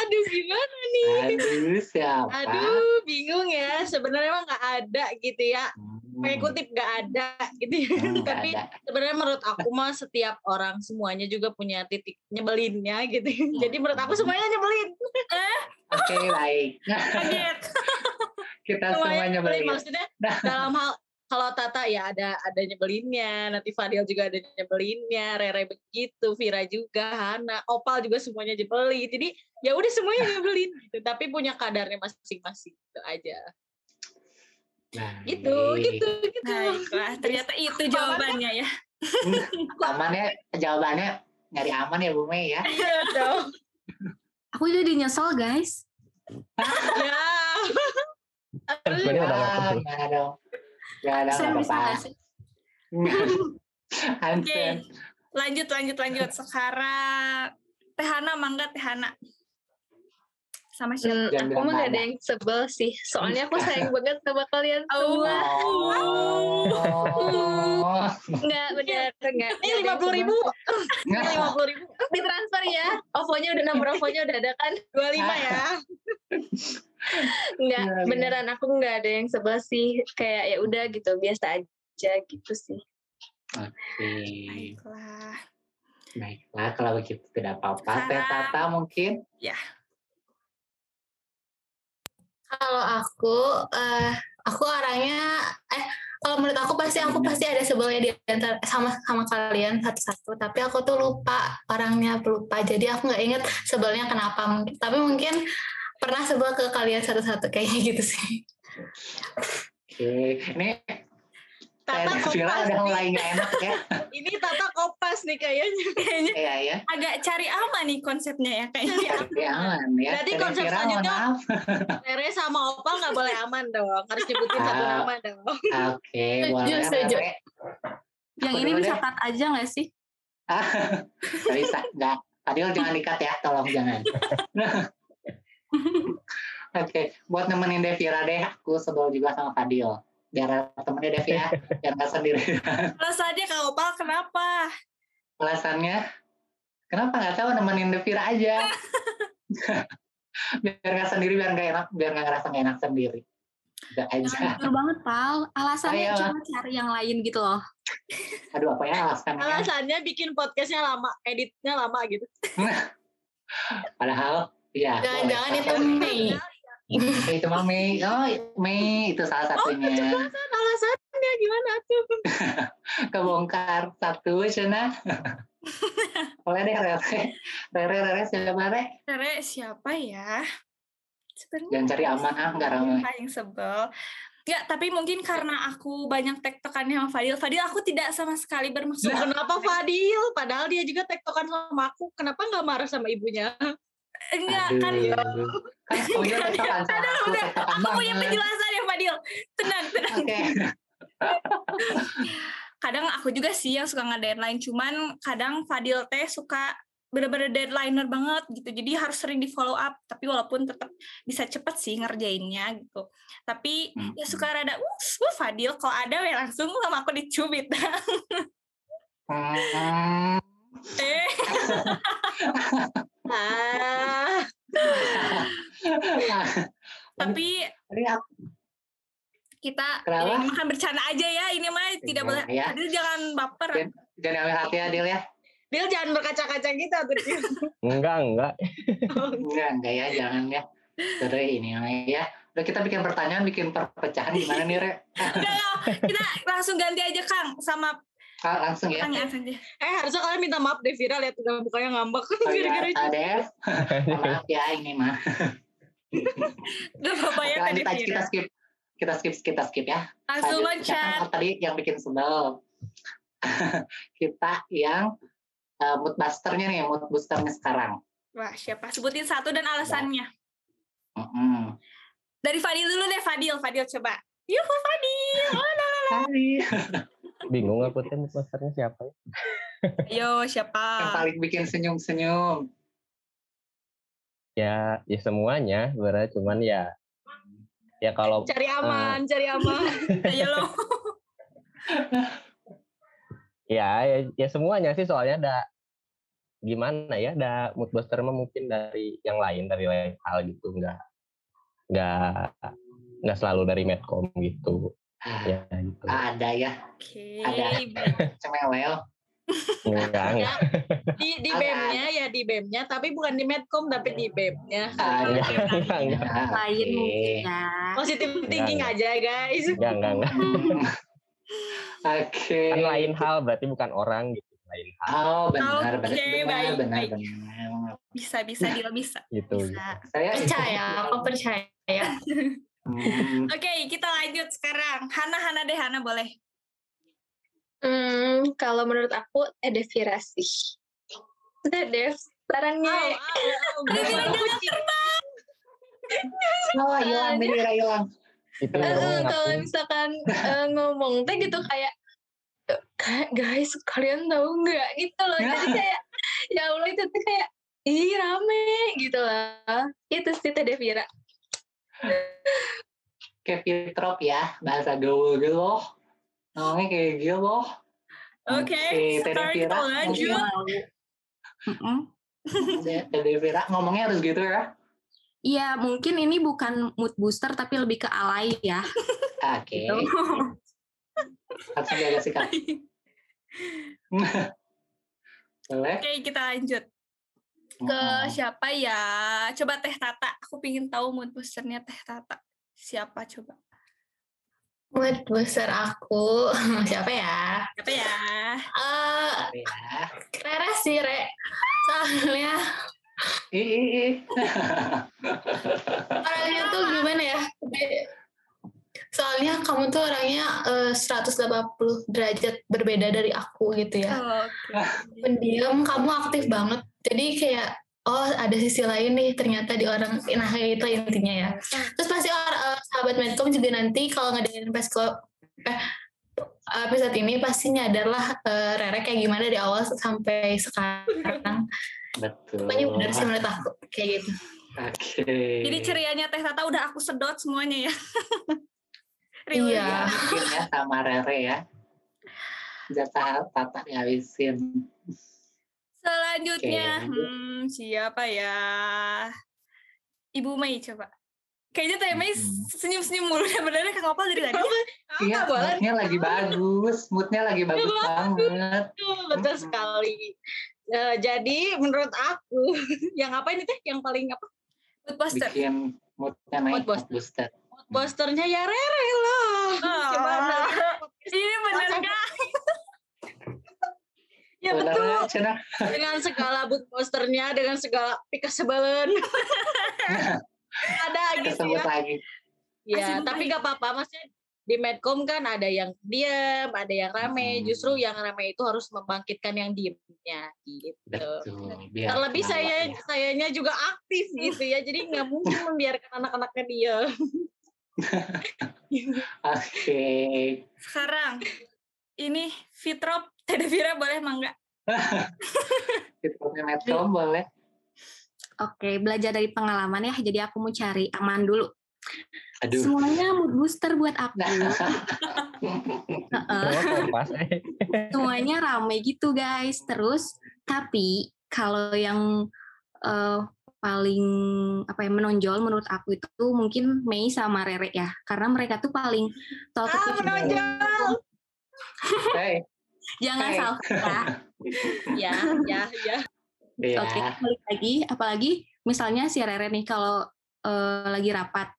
aduh gimana nih? Aduh siapa? Aduh bingung ya. Sebenarnya emang nggak ada gitu ya. Hmm. kutip nggak ada gitu ya. Hmm, tapi sebenarnya menurut aku mah setiap orang semuanya juga punya titik nyebelinnya gitu. Jadi menurut aku semuanya nyebelin. Oke okay, baik kita semuanya nyebelin. maksudnya dalam hal kalau Tata ya ada ada nyebelinnya, nanti Fadil juga ada nyebelinnya, Rere begitu, Vira juga, Hana, Opal juga semuanya nyebelin. Jadi ya udah semuanya nyebelin gitu, tapi punya kadarnya masing-masing itu aja. Nah, gitu, gitu, gitu. Baiklah, ternyata itu jawabannya ya. aman ya, jawabannya nyari aman ya Bu Mei ya. Aku jadi nyesel guys. ya. Gimana dong? Gak ada apa-apa. Oke, lanjut, lanjut, lanjut. Sekarang Tehana, mangga Tehana sama siapa? Hmm, aku mah gak ada yang sebel sih. Soalnya aku sayang banget sama kalian semua. Oh. Enggak, benar. Enggak. Ini lima puluh ribu. Ini lima puluh ribu. Ditransfer ya. OVO-nya udah nomor OVO-nya udah ada kan? Dua lima ya. Enggak, iya, iya. beneran aku nggak ada yang sebel sih. Kayak ya udah gitu, biasa aja gitu sih. Oke. Okay. Baiklah. Baiklah, kalau begitu tidak apa-apa. Teh Tata mungkin? Ya. Kalau aku, uh, aku orangnya, eh kalau menurut aku pasti aku pasti ada sebelnya di antara sama sama kalian satu-satu. Tapi aku tuh lupa orangnya lupa. Jadi aku nggak inget sebelnya kenapa mungkin. Tapi mungkin pernah sebel ke kalian satu-satu kayaknya gitu sih. Oke, ini Tata kopas udah mulai gak enak ya. Ini Tata kopas nih kayaknya. kayaknya iya, iya. Agak cari aman nih konsepnya ya kayaknya. Cari aman ya. Berarti konsep selanjutnya Rere sama Opal gak boleh aman dong. Harus nyebutin satu ah, nama dong. Oke, boleh. Setuju, Yang ini bisa cut aja gak sih? Gak bisa, gak. Tadi jangan dikat ya, tolong jangan. Oke, okay. buat nemenin Devira deh, aku sebel juga sama Fadil biar temennya Devi ya biar nggak sendiri alasannya kalau Opal kenapa alasannya kenapa nggak tahu nemenin Devira aja biar nggak sendiri biar nggak enak biar nggak ngerasa nggak enak sendiri Udah aja. Betul banget, Pal. Alasannya Ayo. cuma cari yang lain gitu loh. Aduh, apa ya alasannya? Alasannya bikin podcastnya lama, editnya lama gitu. Padahal, ya. Jangan-jangan itu Mei. itu mah Mei oh Mei itu salah oh, satunya oh alasan alasannya gimana tuh kebongkar satu cina boleh deh Rere Rere Rere siapa Rere Rere siapa ya Sebenarnya jangan cari aman ah nggak ramai paling sebel Ya, tapi mungkin karena aku banyak tektokannya sama Fadil. Fadil aku tidak sama sekali bermaksud. Nah, kenapa Fadil? Padahal dia juga tektokan sama aku. Kenapa nggak marah sama ibunya? Enggak kan ya. Kan Aduh, udah. Aku punya penjelasan ya Fadil. Tenang, tenang. Okay. kadang aku juga sih yang suka nge-deadline, cuman kadang Fadil teh suka bener-bener deadlineer banget gitu jadi harus sering di follow up tapi walaupun tetap bisa cepet sih ngerjainnya gitu tapi hmm. ya suka rada uh, uh Fadil kalau ada ya langsung sama aku dicubit hmm. eh Ah. Tapi kita ini makan bercanda aja ya ini mah tidak boleh. ya. Adil jangan baper. Jangan, jangan ambil hati Adil ya. Adil jangan berkaca-kaca gitu enggak enggak. Enggak enggak ya jangan ya. Terus ini ya. Udah kita bikin pertanyaan bikin perpecahan gimana nih Re? Enggak kita langsung ganti aja Kang sama Ah, langsung ya. Tanya. Eh harusnya kalian minta maaf deh Vira lihat udah mukanya ngambek. Oh, Gara-gara ya, Dev. maaf ya ini mah. Gak apa-apa ya tadi Vira. Kita skip. Kita skip, kita skip ya. Langsung loncat. Tadi yang bikin sebel. kita yang uh, mood busternya nih, mood boosternya sekarang. Wah siapa? Sebutin satu dan alasannya. Mm -hmm. Dari Fadil dulu deh, Fadil. Fadil coba. Yuhu Fadil. Oh, Fadil. Bingung aku tuh posternya siapa ya? Ayo, siapa? Yang paling bikin senyum-senyum. Ya, ya semuanya sebenarnya cuman ya ya kalau cari aman, uh, cari aman. Ayo lo. ya, ya, ya semuanya sih soalnya ada gimana ya ada mood booster mah mungkin dari yang lain dari lain hal gitu nggak nggak nggak selalu dari medcom gitu ya gitu ada ya okay. ada cemewel enggak enggak di di bemnya ya di bemnya tapi bukan di medcom tapi di bemnya ah, lain ya positif thinking aja guys enggak enggak enggak Oke. Okay. Kan lain hal berarti bukan orang gitu lain hal. Oh benar, okay, benar, baik, benar, baik. benar. Bisa, bisa, dia bisa. Gitu. Bisa. Saya percaya, aku percaya. hmm. Oke, okay, kita lanjut sekarang. Hana, Hana deh, Hana boleh. Hmm, kalau menurut aku ada virasi. Udah Dev, sarangnya. Oh, oh, oh, oh, terbang. Oh, hilang, Mira hilang. kalau misalkan uh, ngomong teh gitu kayak guys kalian tahu nggak gitu loh jadi kayak ya Allah itu tuh kayak ih rame gitu lah itu sih Teh Devira kayak fitrop ya bahasa gaul gitu loh namanya kayak gitu loh oke okay, Devira lanjut Teh Devira ngomongnya harus gitu ya Iya, mungkin ini bukan mood booster tapi lebih ke alay ya. Oke. Okay. Langsung jaga sikap. Boleh? Oke, kita lanjut. Ke siapa ya? Coba Teh Tata. Aku pengen tahu mood boosternya Teh Tata. Siapa coba? Mood booster aku siapa ya? Siapa ya? Uh, Rere sih, Re. Soalnya Ih, Orangnya tuh gimana ya? Soalnya kamu tuh orangnya uh, 180 derajat berbeda dari aku gitu ya. Oh, okay. Pendiam, kamu aktif banget. Jadi kayak oh ada sisi lain nih ternyata di orang nah itu intinya ya. Terus pasti orang uh, sahabat Medcom juga nanti kalau ngedengerin Pesko eh episode ini pasti nyadarlah uh, Rere kayak gimana dari awal sampai sekarang. Betul. Pokoknya benar sih menurut aku kayak gitu. Oke. Okay. Jadi cerianya Teh Tata udah aku sedot semuanya ya. iya. ya sama Rere ya. Jatah Tata ngabisin. Selanjutnya, okay. hmm, siapa ya? Ibu Mei coba. Kayaknya Teh Mei senyum-senyum mulu ya benernya Kang Opal dari tadi. Iya, moodnya lagi bagus, moodnya lagi bagus banget. Betul sekali. Uh, jadi menurut aku, yang apa ini teh? Yang paling apa? Mood booster. Bikin moodnya naik mood booster posternya ya Rere loh. Oh. Gimana? Ini benar kan? ya betul. Dengan segala boot posternya, dengan segala pika sebelen. Ada gitu ya. lagi. Ya, tapi nggak apa-apa. Maksudnya di Medcom kan ada yang diam, ada yang rame. Hmm. Justru yang rame itu harus membangkitkan yang diamnya gitu. Betul. Terlebih saya sayanya juga aktif gitu ya. Jadi nggak mungkin membiarkan anak-anaknya diam. Oke. Okay. Sekarang ini Fitrop Tedevira boleh mangga? Fitropnya Metcom boleh. Oke, belajar dari pengalaman ya. Jadi aku mau cari aman dulu. Aduh. Semuanya mood booster buat aku. Semuanya rame gitu guys. Terus tapi kalau yang uh, paling apa ya menonjol menurut aku itu mungkin Mei sama Rere ya. Karena mereka tuh paling talkative ah, menonjol! Hey. jangan hey. salah. Ya ya ya. Yeah. oke okay, balik lagi. Apalagi misalnya si Rere nih kalau uh, lagi rapat.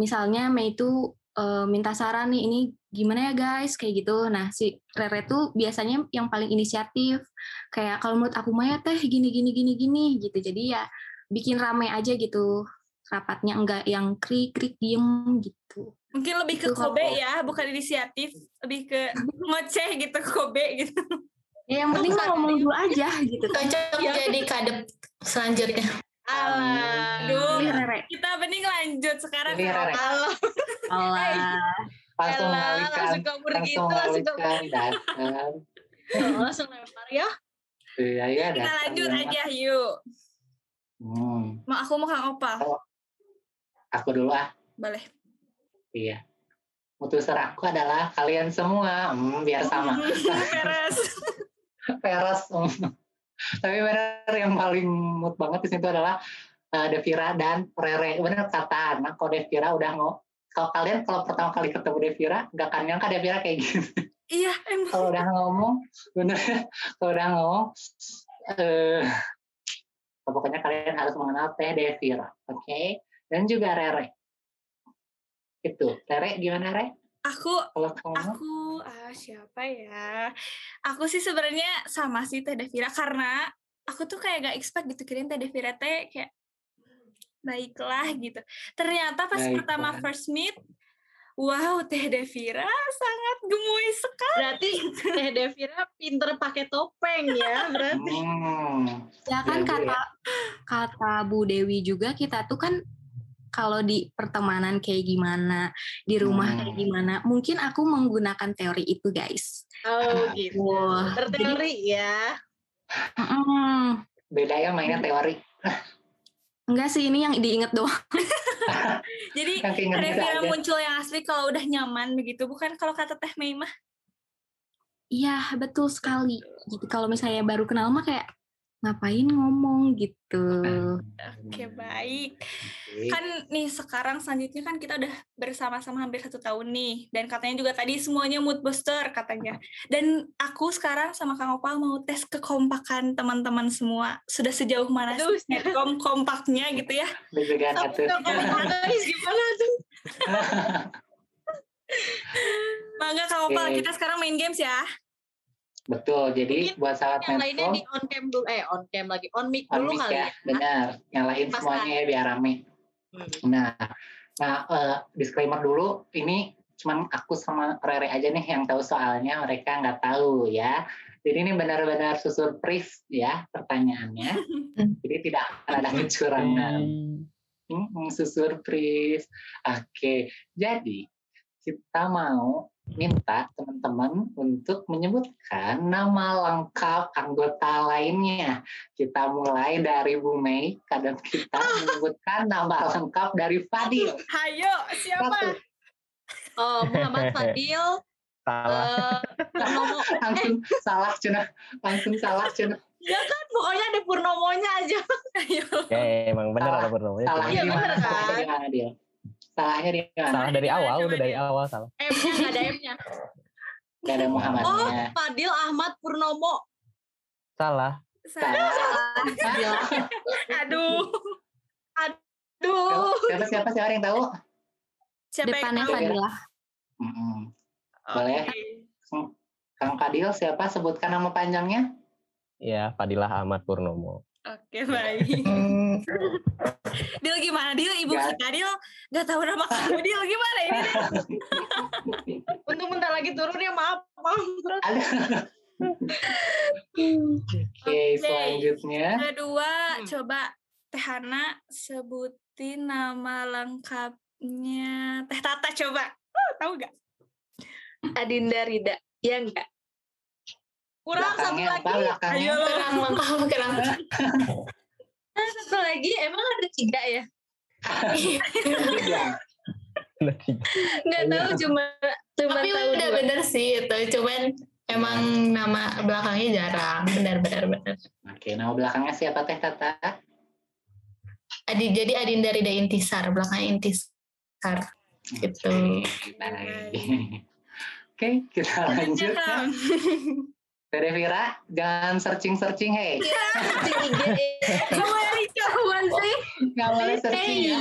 Misalnya Mei itu uh, minta saran nih ini gimana ya guys? Kayak gitu. Nah si Rere tuh biasanya yang paling inisiatif. Kayak kalau menurut aku Maya teh gini gini gini gini gitu. Jadi ya bikin ramai aja gitu. Rapatnya enggak yang krik krik diem gitu. Mungkin lebih ke gitu, kobe ya bukan inisiatif. Lebih ke ngoceh gitu kobe gitu. Ya yang penting ngomong dulu aja gitu. Cocok ya. jadi kadep selanjutnya Aduh, kita mending lanjut sekarang. Allah. Allah. Langsung Elah, mengalihkan. langsung kabur gitu, langsung. Dasar. langsung lempar ya. Iya, iya. kita lanjut banget. aja yuk Hmm. mau aku mau kang opa Aku dulu ah. boleh Iya. Mutuser aku adalah kalian semua. Hmm, biar sama. beres Peres. Hmm. Tapi benar yang paling mood banget di situ adalah uh, Devira dan Rere. Benar kata anak, kalau Devira udah mau kalau kalian kalau pertama kali ketemu Devira, nggak akan nyangka Devira kayak gini. iya emang kalau udah ngomong, bener, kalau udah ngomong, eh, pokoknya kalian harus mengenal Teh Devira, oke? Dan juga Rere. Itu, Rere gimana Rere? Aku aku ah siapa ya? Aku sih sebenarnya sama sih Teh Devira karena aku tuh kayak gak expect gitu kirain Teh Devira teh kayak baiklah gitu. Ternyata pas pertama Baiklah. first meet wow Teh Devira sangat gemoy sekali. Berarti Teh Devira pinter pakai topeng ya, berarti. Hmm, Ya kan kata kata Bu Dewi juga kita tuh kan kalau di pertemanan kayak gimana, di rumah kayak Hmm. gimana, mungkin aku menggunakan teori itu, guys. Oh gitu. Wah, Terteori ya. Mm-mm. beda ya mainnya teori. Enggak sih, ini yang diinget doang. jadi aja. muncul yang asli kalau udah nyaman begitu bukan kalau kata Teh Mei mah Iya, betul sekali. Gitu. Kalau misalnya baru kenal mah kayak ngapain ngomong gitu. oke baik. Oke. kan nih sekarang selanjutnya kan kita udah bersama-sama hampir satu tahun nih. Dan katanya juga tadi semuanya mood booster katanya. Dan aku sekarang sama Kang Opal mau tes kekompakan teman-teman semua. Sudah sejauh mana sih kompaknya gitu ya? Deg-degan gimana tuh? mangga Kang Opal kita sekarang main games ya Betul. Jadi Mungkin buat sahabat Yang lainnya di on cam dulu, eh on cam lagi, on mic on dulu mic kali ya, ya. benar. Nyalain Pas semuanya ya biar rame. Hmm. Nah, nah eh, disclaimer dulu, ini cuman aku sama Rere aja nih yang tahu soalnya mereka nggak tahu ya. Jadi ini benar-benar surprise ya pertanyaannya. Jadi tidak akan ada kecurangan. Hmm, surprise. Oke, jadi kita mau minta teman-teman untuk menyebutkan nama lengkap anggota lainnya. Kita mulai dari Bu Mei, kadang kita menyebutkan nama lengkap dari Fadil. hayo siapa Satu. Oh, Muhammad Fadil, Salah. eh, Purnomo. Langsung salah cina, langsung salah cina. Ya kan, pokoknya ada Purnomonya aja. hayo Ya emang bener Salah. ada Purnomo. Ya, Salahnya Iya, bener kan? Salahnya di mana di mana? Salah dari Gimana, awal, udah dari dia? awal salah. M-nya nggak ada M-nya. Gak ada Oh, Muhammadnya. Fadil Ahmad Purnomo. Salah. Salah. aduh Duh. Siapa siapa siapa yang tahu? siapa yang Depannya? Fadila. Mm-mm. Boleh. Oke. Kang Fadil siapa? Sebutkan nama panjangnya. Ya, Fadilah Ahmad Purnomo. Oke baik. Dil gimana Dil? Ibu Gak. kita Dil nggak tahu nama kamu Dil gimana ini? Untung bentar lagi turun ya, maaf. maaf. Ada. Oke, selanjutnya. Kedua Hmm. coba Teh Hana sebutin nama lengkapnya Teh Tata coba. Uh, tahu gak? Adinda Rida. Ya enggak? Kurang satu apa? lagi. Belakangnya. kurang kurang Ah, satu lagi, emang ada tiga ya? Nggak tahu, cuma cuma tapi tahu udah dua. bener sih itu cuman emang nama belakangnya jarang benar benar benar Oke, nama belakangnya siapa Teh Tata? Adi jadi Adinda Rida Intisar belakangnya Intisar gitu Oke, kita lanjut. Teh Vira, jangan searching-searching, hei. Di IG. Kamu yang Apaan sih? Nggak boleh searching ya.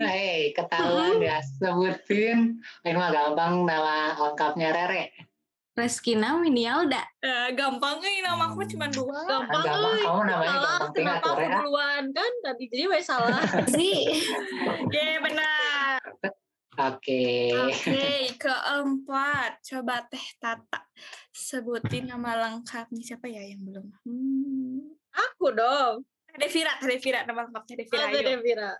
Hei, ketahuan ya. Sebutin. Ini mah gampang nama lengkapnya Rere. Reskina Winialda. Eh, gampang nih nama aku cuma dua. Gampang, gampang, euy. kamu namanya salah. gampang Kenapa aku duluan kan? Tadi jadi we salah. sih Oke, benar. Oke. Oke, keempat. Coba Teh Tata. Sebutin nama lengkapnya siapa ya yang belum? Hmm. aku dong. Devira, Devira, nama lengkap Teh Devira. Oh. Devira.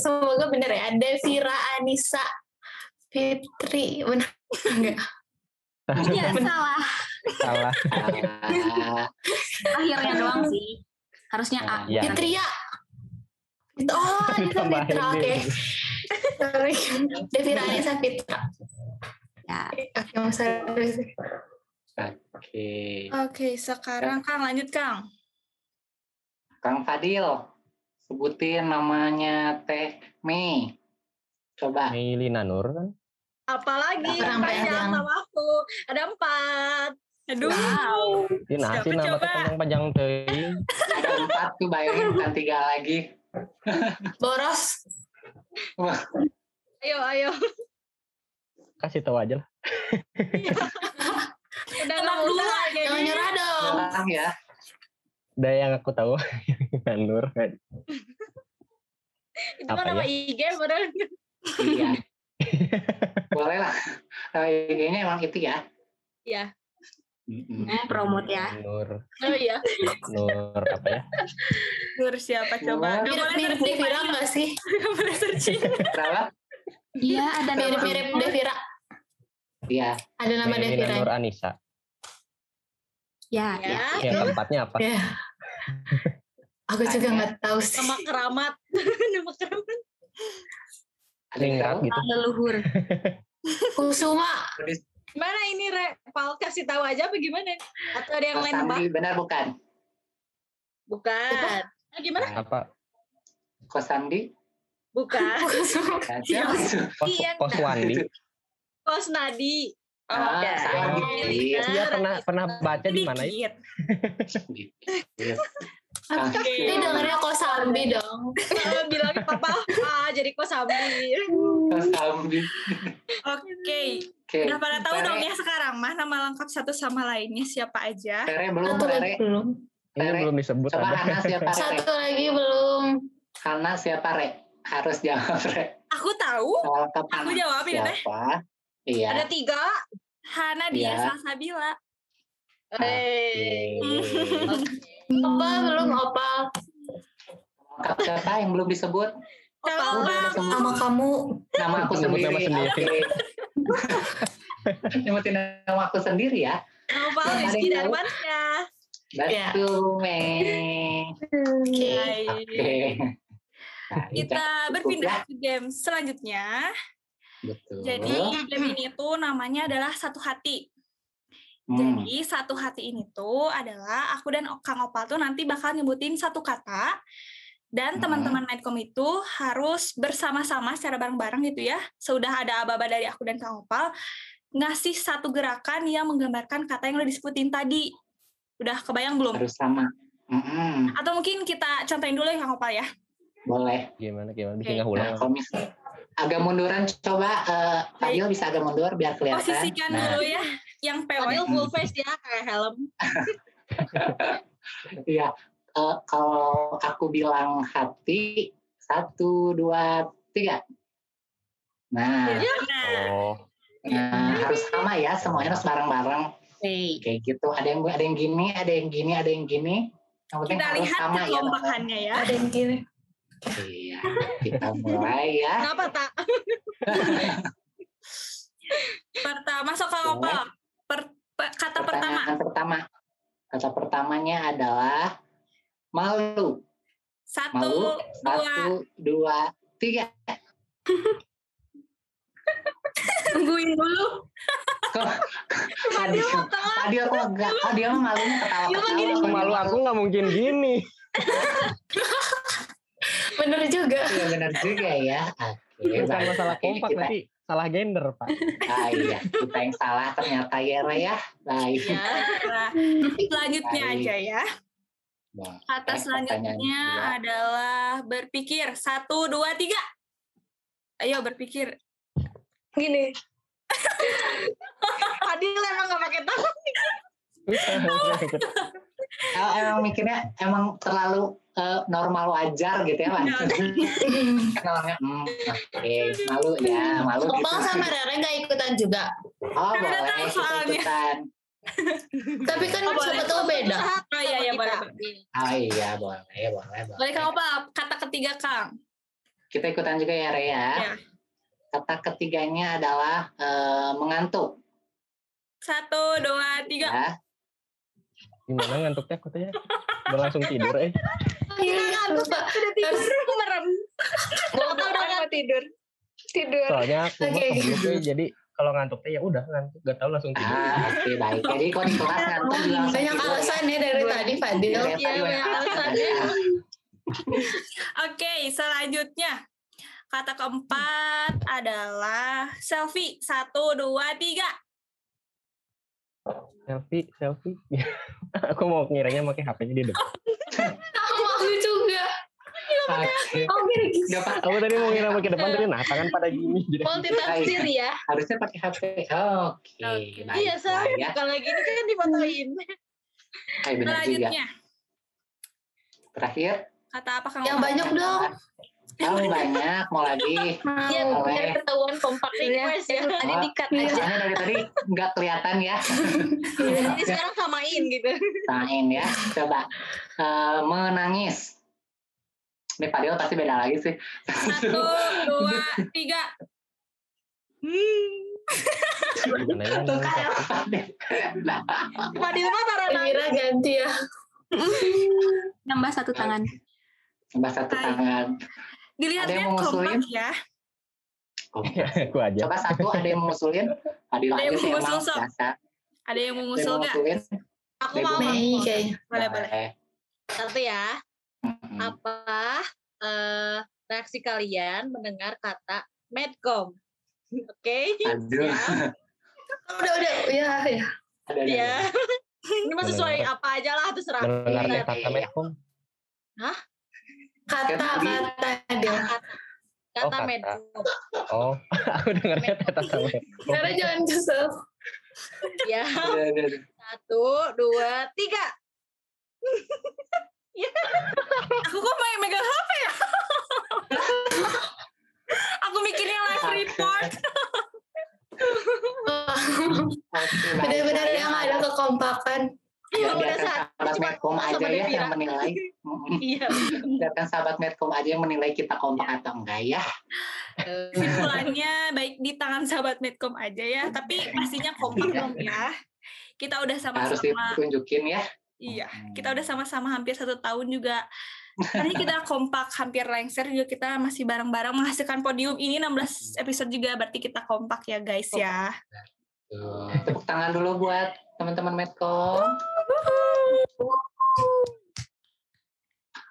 semoga bener ya. Devira Anissa Fitri. Benar enggak? Iya, salah. Salah. Akhirnya doang sih. Harusnya A. Ya. Fitria. Oh, Anissa Fitra. Oke. Sorry. Devira Anissa Fitra. Ya. Oke, Mas. Oke. Oke, sekarang Kang lanjut Kang. Kang Fadil, sebutin namanya Teh Mei. Coba. Meilina Nur kan? Apalagi panjang. sama aku. Ada empat. Aduh. Ini nasi Siapa nama coba? panjang panjang teuing. Ada empat tuh bayangin bukan tiga lagi. Boros. Ayo, ayo. Kasih tahu aja lah. Udah Tenang nggak dulu lah, Jangan nyerah dong. Orang ya. Ada yang aku tahu Nur kan. Itu kan Apa nama ya? IG bener. Iya. Boleh lah. Nama IG-nya emang itu ya. Iya. Mm-mm. Hmm, promote ya. Nur Oh iya. Nur apa ya? Nur siapa coba? Boleh Mirip-mirip searching. Devira nggak sih? Gak boleh searching. Kenapa? Iya, ada nama. Mirip-mirip Devira. Iya. Ada nama Devira. Nur Anissa. Ya, ya. Ya. Yang keempatnya apa? Ya. Aku juga nggak tahu sih. Nama keramat. nama keramat. Ada yang gitu. Leluhur. Kusuma. Mana ini Re? Pal kasih tahu aja apa gimana? Atau ada yang Mas lain nebak? Sandi, benar bukan? Bukan. Ah, gimana? Apa? Kosandi? Bukan. Itu? Kos Koswandi. Nadi. Ah, salah dikit. Iya pernah pernah baca di mana ya? Oke. Ini dengarnya Kosambi dong. Bilangin papa ah jadi kos Sambi. Oke. Oke. Udah pada tahu dong ya sekarang mah nama lengkap satu sama lainnya siapa aja. Tere belum, Tere. belum. Ini belum disebut Coba ada. Hana siapa, Re? Satu lagi belum. Hana siapa, Re? Harus jawab, Re. Aku tahu. Aku Hana. jawab ini teh. Siapa? Iya. Ada tiga. Hana dia Iya. Salsabila. Eh. Oke. Opal belum Opal. Siapa yang belum disebut? Semua. Sama kamu. Nama aku sendiri. nama sendiri. Nyebutin nama aku sendiri ya. Yang Rizky dari tahu. mana? Iya. Betul, Mei. Oke. Nah, Kita berpindah cukup ke game selanjutnya. Betul. Jadi game ini tuh namanya adalah satu hati. Hmm. Jadi satu hati ini tuh adalah aku dan Kang Opal tuh nanti bakal nyebutin satu kata dan Hmm. teman-teman Medcom itu harus bersama-sama secara bareng-bareng gitu ya. Sudah ada aba-aba dari aku dan Kang Opal ngasih satu gerakan yang menggambarkan kata yang udah disebutin tadi. Udah kebayang belum? harus sama. Mm-mm. Atau mungkin kita contohin dulu ya Kang Opal ya. Boleh. Gimana gimana bisa Oke. nggak ulang? Nah, kalau misalnya agak munduran, coba eh, Fadil bisa agak mundur biar kelihatan. Posisikan Nah, dulu ya yang pewek. full face ya kayak helm. Iya. Eh, kalau aku bilang hati, satu, dua, tiga. Nah, Nah, Oh, nah, harus sama ya, semuanya harus bareng-bareng. Oke. Kayak gitu. Ada yang ada yang gini, ada yang gini, ada yang gini. Yang penting kita harus lihat sama ya. ya. Ada yang gini. Iya. Kita mulai ya. Kenapa tak? Pertama, masuk Kang Opal. Per- pe- kata pertama. Pertanyaan pertama. Kata pertamanya adalah malu. Satu, Malu. dua, Satu, dua, tiga. Tungguin dulu. Fadil, Fadil kok enggak? Fadil mah malunya ketawa-ketawa. malu aku nggak mungkin gini. Bener juga. Iya benar juga ya. Oke, Bukan baik. masalah kompak kita, nanti salah gender pak. Ah, iya, kita yang salah ternyata ya, Ra, ya. Baik. Ya. Nah, selanjutnya Baik. aja ya. Nah, Kata Baik, selanjutnya pertanyaan kedua. adalah berpikir. Satu, dua, tiga. Ayo berpikir. Gini, Fadil emang gak pakai tangan. Oh, emang mikirnya emang terlalu eh, normal wajar gitu ya, Pak? Kenalnya, hmm, oke, malu ya, malu gitu. Opal sama Rere nggak ikutan juga. Oh, Kan boleh, ikutan. Tapi kan Oh, siapa tahu beda. Oh iya, iya boleh. Oh iya, boleh, boleh, boleh. Boleh Kang Opal, kata ketiga Kang. kita ikutan juga ya Rea. Ya. Kata ketiganya adalah uh, mengantuk. Satu, dua, tiga. Ya. Gimana ngantuknya katanya? Udah langsung tidur eh. Iya, ngantuk sudah tidur merem. Mau udah tidur. Tidur. Soalnya aku okay. mah jadi kalau ngantuk ya udah ngantuk gak tahu langsung tidur. Ah, oke okay, baik. Jadi kalau di kelas ngantuk banyak alasan ya dari tadi Fadil. Iya banyak alasannya. Oke, selanjutnya kata keempat adalah selfie. Satu, dua, tiga. Selfie, selfie. Aku mau ngiranya pakai HP-nya di depan. Aku mau juga. Oh, gitu. Aku tadi mau ngira pakai depan tadi nah tangan pada gini. Multitafsir ya. Harusnya pakai HP. Oke. Okay. Iya, soalnya kalau lagi ini kan difotoin. Selanjutnya. Terakhir. Kata apa Kang? Yang banyak dong. Tahu banyak, mau lagi. Iya, biar ketahuan kompak request ya. Tadi dikat aja. Soalnya dari tadi nggak kelihatan ya. Jadi sekarang samain gitu. Samain ya. Coba. Uh, menangis. Ini Fadil pasti beda lagi sih. Satu, dua, tiga. Hmm. Tuh kayak Fadil mah Kira ganti ya. Nambah satu tangan. Nambah satu tangan. Dilihatnya kompak ya. Aku aja. Coba satu ada yang mau ngusulin. Adil ada yang mau ngusul sok. Ada yang mau ngusul nggak? Aku mau. Nih kayaknya. Boleh boleh. Satu ya. Apa uh, reaksi kalian mendengar kata medcom? Oke. Okay? Aduh. Ya. udah udah ya ya. Ada, ya. Ini mah sesuai apa aja lah terserah. Mendengar kata medcom. Hah? Kata kata dia. Kata, kata oh, medcom. Oh, aku dengarnya kata medcom. Karena jangan kesel. ya. Satu, dua, tiga. ya. Aku kok main megang HP ya? aku mikirnya live report. Benar-benar yang ada kekompakan. Ya, biarkan sahabat Medcom aja ya yang menilai. Iya. biarkan sahabat Medcom aja yang menilai kita kompak atau enggak ya. Kesimpulannya baik di tangan sahabat Medcom aja ya, tapi pastinya kompak dong ya. Kita udah sama-sama. Harus ditunjukin ya. Iya, kita udah sama-sama hampir satu tahun juga. Tadi kita kompak hampir lengser juga kita masih bareng-bareng menghasilkan podium ini 16 episode juga berarti kita kompak ya guys ya. Tepuk tangan dulu buat teman-teman Medcom.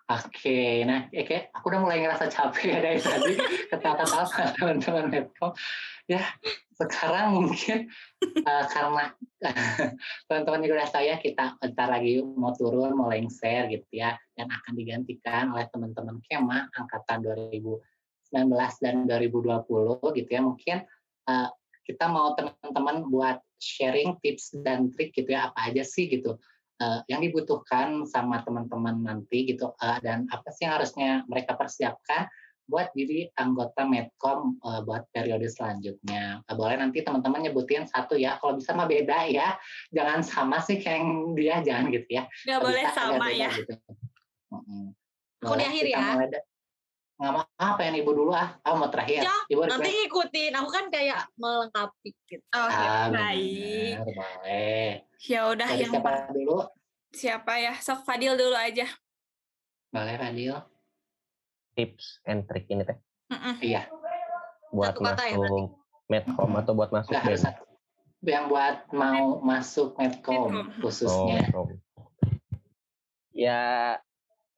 Oke, nah, oke, aku udah mulai ngerasa capek ya dari tadi kata-kata sama teman-teman Medcom. Ya, sekarang mungkin uh, karena teman-teman juga udah tahu ya kita bentar lagi mau turun, mau lengser gitu ya, dan akan digantikan oleh teman-teman Kema angkatan 2019 dan 2020 gitu ya. Mungkin uh, kita mau teman-teman buat sharing tips dan trik gitu ya apa aja sih gitu uh, yang dibutuhkan sama teman-teman nanti gitu uh, dan apa sih yang harusnya mereka persiapkan buat jadi anggota Medcom uh, buat periode selanjutnya. Uh, boleh nanti teman-teman nyebutin satu ya. Kalau bisa mah beda ya. Jangan sama sih kayak dia, jangan gitu ya. Nggak boleh sama ya. Gitu. Aku di akhir ya nggak mau apa yang ibu dulu ah. Aku mau terakhir. Ya, ibu nanti ikutin aku kan kayak melengkapi gitu. Oh ah, baik. boleh. Ya udah yang siapa dulu? siapa ya? Sok Fadil dulu aja. Boleh Fadil? Tips and trick ini teh. Iya. Buat Satu masuk ya, medcom atau buat masuk Nggak, yang buat mau masuk medcom, medcom. khususnya. Oh, ya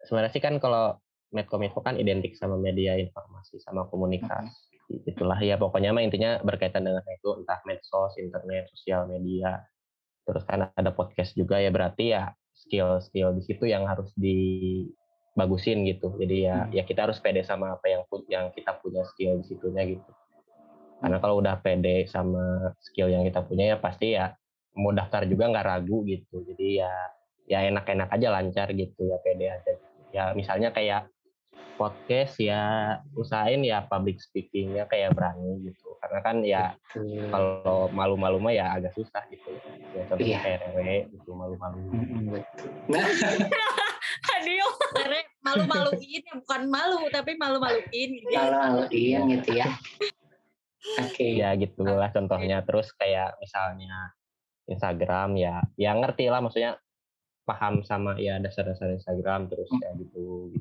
sebenarnya sih kan kalau Medcominfo kan identik sama media informasi sama komunikasi. Hmm. Itulah ya pokoknya mah intinya berkaitan dengan itu entah medsos, internet, sosial media. Terus kan ada podcast juga ya berarti ya skill-skill di situ yang harus dibagusin gitu. Jadi ya hmm. ya kita harus pede sama apa yang yang kita punya skill di situnya gitu. Karena kalau udah pede sama skill yang kita punya ya pasti ya mau daftar juga nggak ragu gitu. Jadi ya ya enak-enak aja lancar gitu ya pede aja. Ya misalnya kayak podcast ya usahain ya public speakingnya kayak berani gitu karena kan ya Betul. kalau malu-malu mah ya agak susah gitu ya contohnya iya. kayak rewe gitu malu-malu nah Adil malu-maluin ya bukan malu tapi malu-maluin gitu. Malu-maluin gitu ya. Oke. Okay. Ya gitulah contohnya. Terus kayak misalnya Instagram ya, ya ngerti lah maksudnya paham sama ya dasar-dasar Instagram terus hmm. kayak gitu.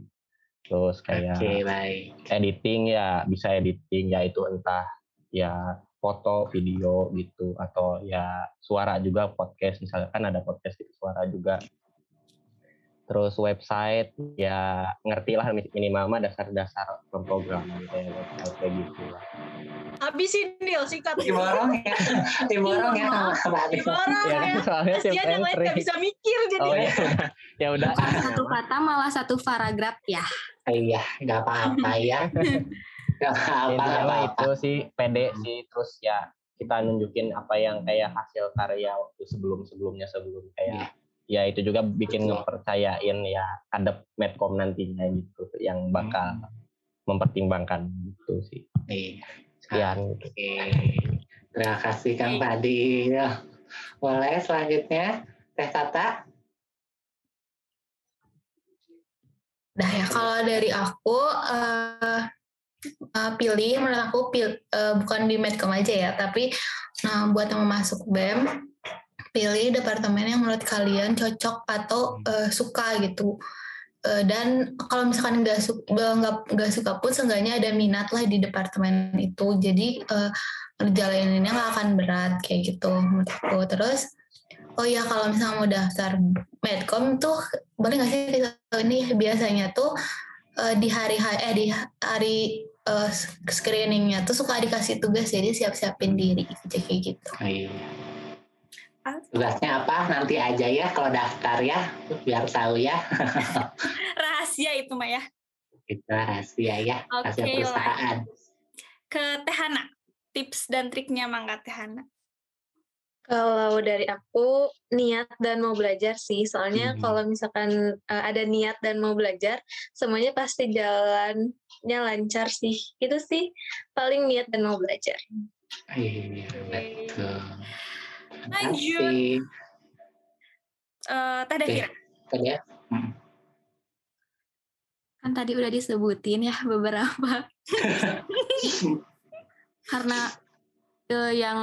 Terus kayak okay, baik. editing ya bisa editing ya itu entah ya foto, video gitu atau ya suara juga podcast misalnya kan ada podcast itu suara juga terus website ya ngerti lah minimal mah dasar-dasar pemrograman kayak website kayak gitu lah. Habisin deal singkat. Diborong ya, diborong ya Diborong ya. Kan, soalnya tim yang lain gak bisa mikir jadi. Oh ya, ya udah. Satu kata malah satu paragraf ya. Iya, nggak apa-apa ya. Gak apa-apa. itu sih pede sih terus ya kita nunjukin apa yang kayak hasil karya waktu sebelum-sebelumnya sebelum kayak yeah ya itu juga bikin Betul. ngepercayain ya adep medcom nantinya gitu yang bakal hmm. mempertimbangkan gitu sih. Iya. Sekian. Oke. Terima kasih Kang Padi. Boleh selanjutnya Teh Tata. Nah ya kalau dari aku uh, uh, pilih menurut aku pil, uh, bukan di medcom aja ya tapi nah buat yang mau masuk BEM pilih departemen yang menurut kalian cocok atau uh, suka gitu uh, dan kalau misalkan nggak suka nggak suka pun seenggaknya ada minat lah di departemen itu jadi uh, jalaninnya nggak akan berat kayak gitu menurutku terus oh ya kalau misalnya mau daftar medcom tuh boleh nggak sih ini biasanya tuh uh, di hari eh di hari uh, screeningnya tuh suka dikasih tugas jadi siap-siapin diri kayak gitu. Iya. Tugasnya apa? Nanti aja ya kalau daftar ya, biar tahu ya. rahasia itu Maya. ya. Itu rahasia ya, Oke, rahasia perusahaan. Ke Tehana, tips dan triknya Mangga Tehana. Kalau dari aku niat dan mau belajar sih, soalnya hmm. kalau misalkan uh, ada niat dan mau belajar, semuanya pasti jalannya lancar sih. Itu sih paling niat dan mau belajar. Iya betul. Lanjut. Uh, Teh Kira. Tadi ya. Hmm. Kan tadi udah disebutin ya beberapa. Karena uh, yang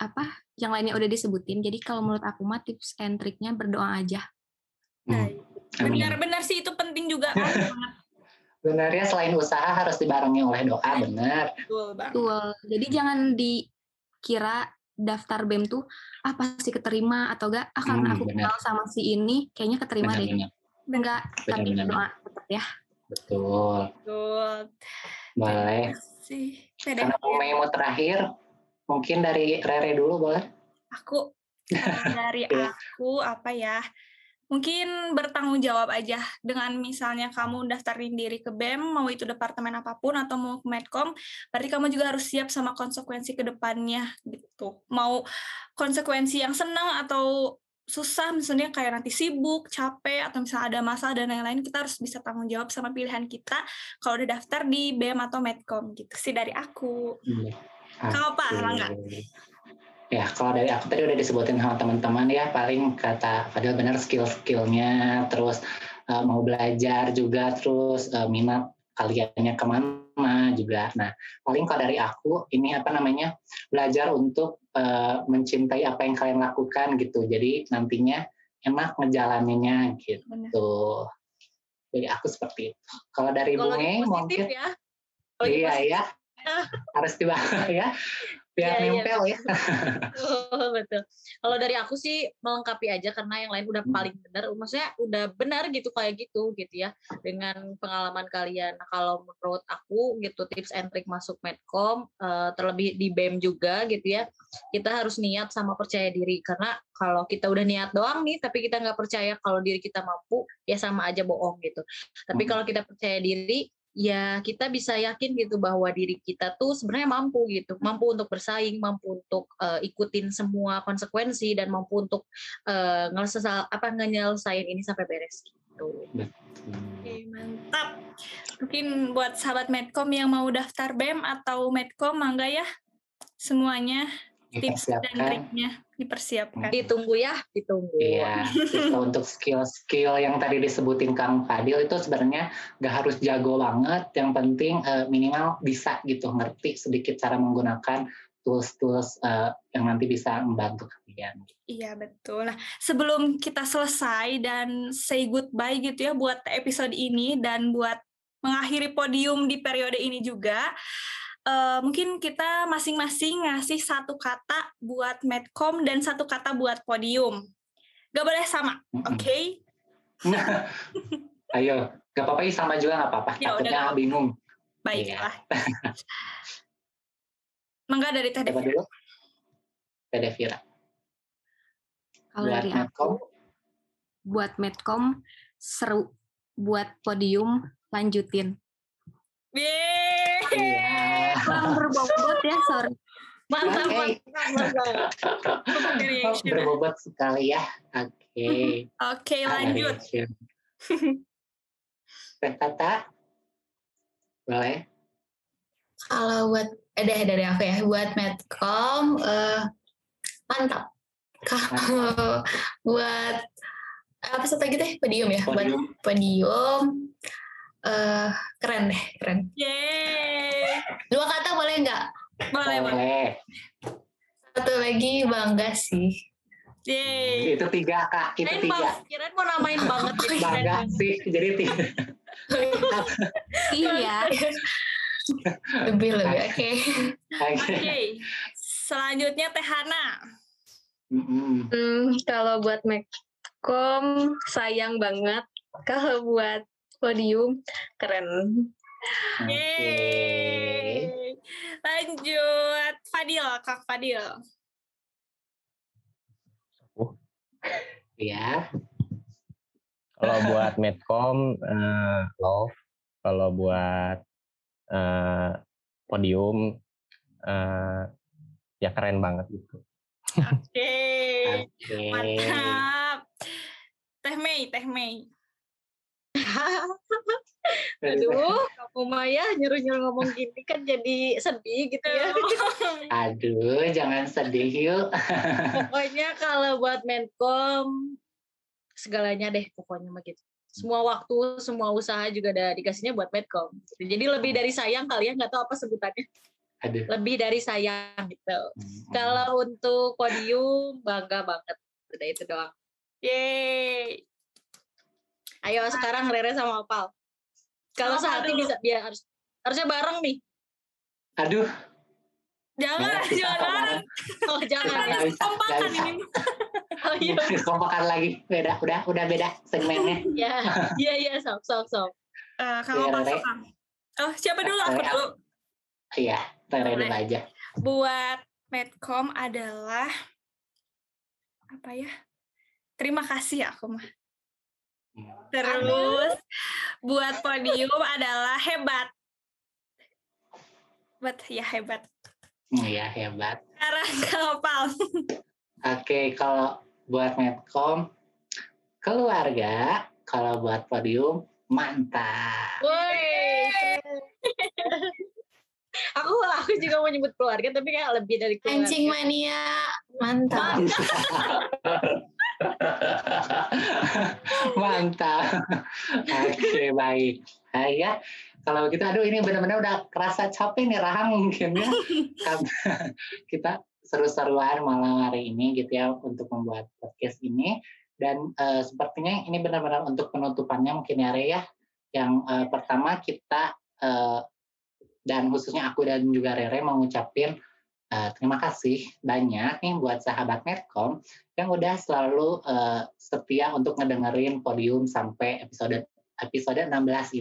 apa? Yang lainnya udah disebutin. Jadi kalau menurut aku mah tips and triknya berdoa aja. Nah, benar-benar sih itu penting juga. Benarnya selain usaha harus dibarengi oleh doa, benar. Betul, Betul. Jadi jangan dikira daftar BEM tuh ah pasti keterima atau enggak? Ah karena hmm, aku kenal sama si ini kayaknya keterima bener, deh. bener. enggak bener, tapi bener. doa tetap ya. Betul. Betul. Boleh. Sih karena Mei mau terakhir mungkin dari Rere dulu boleh? Aku dari iya. aku apa ya mungkin bertanggung jawab aja dengan misalnya kamu daftarin diri ke BEM mau itu departemen apa pun atau mau ke Medcom berarti kamu juga harus siap sama konsekuensi ke depannya gitu mau konsekuensi yang senang atau susah misalnya kayak nanti sibuk, capek atau misalnya ada masalah dan lain-lain kita harus bisa tanggung jawab sama pilihan kita kalau udah daftar di BEM atau Medcom gitu sih dari aku. Hmm. Kalau apa, Rangga? Ya, kalau dari aku tadi udah disebutin sama teman-teman ya, paling kata Fadil benar skill-skillnya, terus uh, mau belajar juga, terus uh, minat kaliannya ke mana juga. Nah, paling kalau dari aku ini apa namanya belajar untuk uh, mencintai apa yang kalian lakukan gitu. Jadi nantinya enak ngejalaninnya gitu. Benar. Jadi aku seperti itu. Kalau dari Bunga mungkin ya. iya ya harus dibahas ya biar yeah, iya. nempel yeah. ya. oh, betul. Kalau dari aku sih melengkapi aja karena yang lain udah hmm. paling benar. Maksudnya udah benar gitu kayak gitu gitu ya dengan pengalaman kalian. Nah, kalau menurut aku gitu tips and trick masuk medcom uh, terlebih di BEM juga gitu ya. Kita harus niat sama percaya diri karena kalau kita udah niat doang nih tapi kita nggak percaya kalau diri kita mampu ya sama aja bohong gitu. Tapi hmm. kalau kita percaya diri ya kita bisa yakin gitu bahwa diri kita tuh sebenarnya mampu gitu, mampu untuk bersaing, mampu untuk uh, ikutin semua konsekuensi dan mampu untuk uh, ngelesal apa nyelesain ini sampai beres gitu. Oke, mantap. Mungkin buat sahabat Medcom yang mau daftar BEM atau Medcom mangga ya semuanya tips dan triknya dipersiapkan. Ditunggu ya, ditunggu. Iya, untuk skill-skill yang tadi disebutin Kang Fadil itu sebenarnya gak harus jago banget, yang penting uh, minimal bisa gitu, ngerti sedikit cara menggunakan tools-tools uh, yang nanti bisa membantu kalian. Iya betul. Nah sebelum kita selesai dan say goodbye gitu ya buat episode ini dan buat mengakhiri podium di periode ini juga, uh, mungkin kita masing-masing ngasih satu kata buat medcom dan satu kata buat podium. Gak boleh sama, oke? Okay? Ayo, gak apa-apa sama juga gak apa-apa. Ya, Takutnya bingung. Baiklah. Iya. Mangga dari Teh Devira. dulu? Teh Devira. Kalau dari Medcom. aku, buat Medcom seru. Buat podium lanjutin. Yeay! Yeah. Kurang berbobot ya, sorry. Mantap, okay. mantap, mantap. Berbobot sekali ya. Oke. Okay. Oke, okay, lanjut. Teh Tata, boleh? Kalau buat eh dari aku ya, buat Medcom uh, mantap. Kalau buat apa satu lagi teh podium ya, podium. buat podium uh, keren deh, keren. Yeay. Dua kata boleh nggak? Boleh, boleh. Satu lagi bangga sih. Yeay. Itu tiga kak, itu Kirain tiga. Kirain mau namain banget. bangga sih, jadi tiga. iya. lebih lebih oke. Okay. Oke. Okay. Selanjutnya Teh Hana. Hmm, kalau buat Macom sayang banget. Kalau buat podium keren. Yeay. Lanjut Fadil, Kak Fadil. Oh. Iya. Kalau buat Medcom uh, love, kalau buat uh, podium uh, ya keren banget gitu. Oke. Okay. okay. Mantap. Teh Mei, Teh Mei. Aduh, kamu Maya nyuruh-nyuruh ngomong gini kan jadi sedih gitu ya. Aduh, jangan sedih yuk. pokoknya kalau buat Menkom segalanya deh pokoknya mah gitu. Semua waktu, semua usaha juga ada dikasihnya buat Medcom. Jadi lebih dari sayang kalian ya, nggak tahu apa sebutannya. Aduh. Lebih dari sayang gitu. Hmm. Kalau untuk podium bangga banget. Udah itu doang. Yeay. Ayo sekarang Rere sama Opal. Kalau sehati bisa biar harus harusnya bareng nih. Aduh. Jangan, jangan bareng. Oh, jangan ya. Kompakan ini. Oh iya. Kompakan lagi. Beda, udah udah beda segmennya. Iya, iya iya sok sok sok. Uh, kalau Opal Oh, siapa dulu? Aku dulu. Iya, Rere dulu aja. Buat Medcom adalah apa ya? Terima kasih aku mah. Terus buat podium adalah hebat. Buat ya hebat. Iya hebat. Sekarang kapal. Oke, kalau buat Medcom keluarga, kalau buat podium mantap. Woi. aku aku juga mau nyebut keluarga tapi kayak lebih dari keluarga. Anjing mania mantap. Mantap. Oke, baik. Nah, ya, kalau begitu, aduh ini benar-benar udah kerasa capek nih Rahang mungkin ya. kita seru-seruan malam hari ini gitu ya untuk membuat podcast ini. Dan uh, sepertinya ini benar-benar untuk penutupannya mungkin ya Rea. Yang uh, pertama kita uh, dan khususnya aku dan juga Rere mengucapkan Uh, terima kasih banyak nih buat sahabat Medcom yang udah selalu uh, setia untuk ngedengerin podium sampai episode episode 16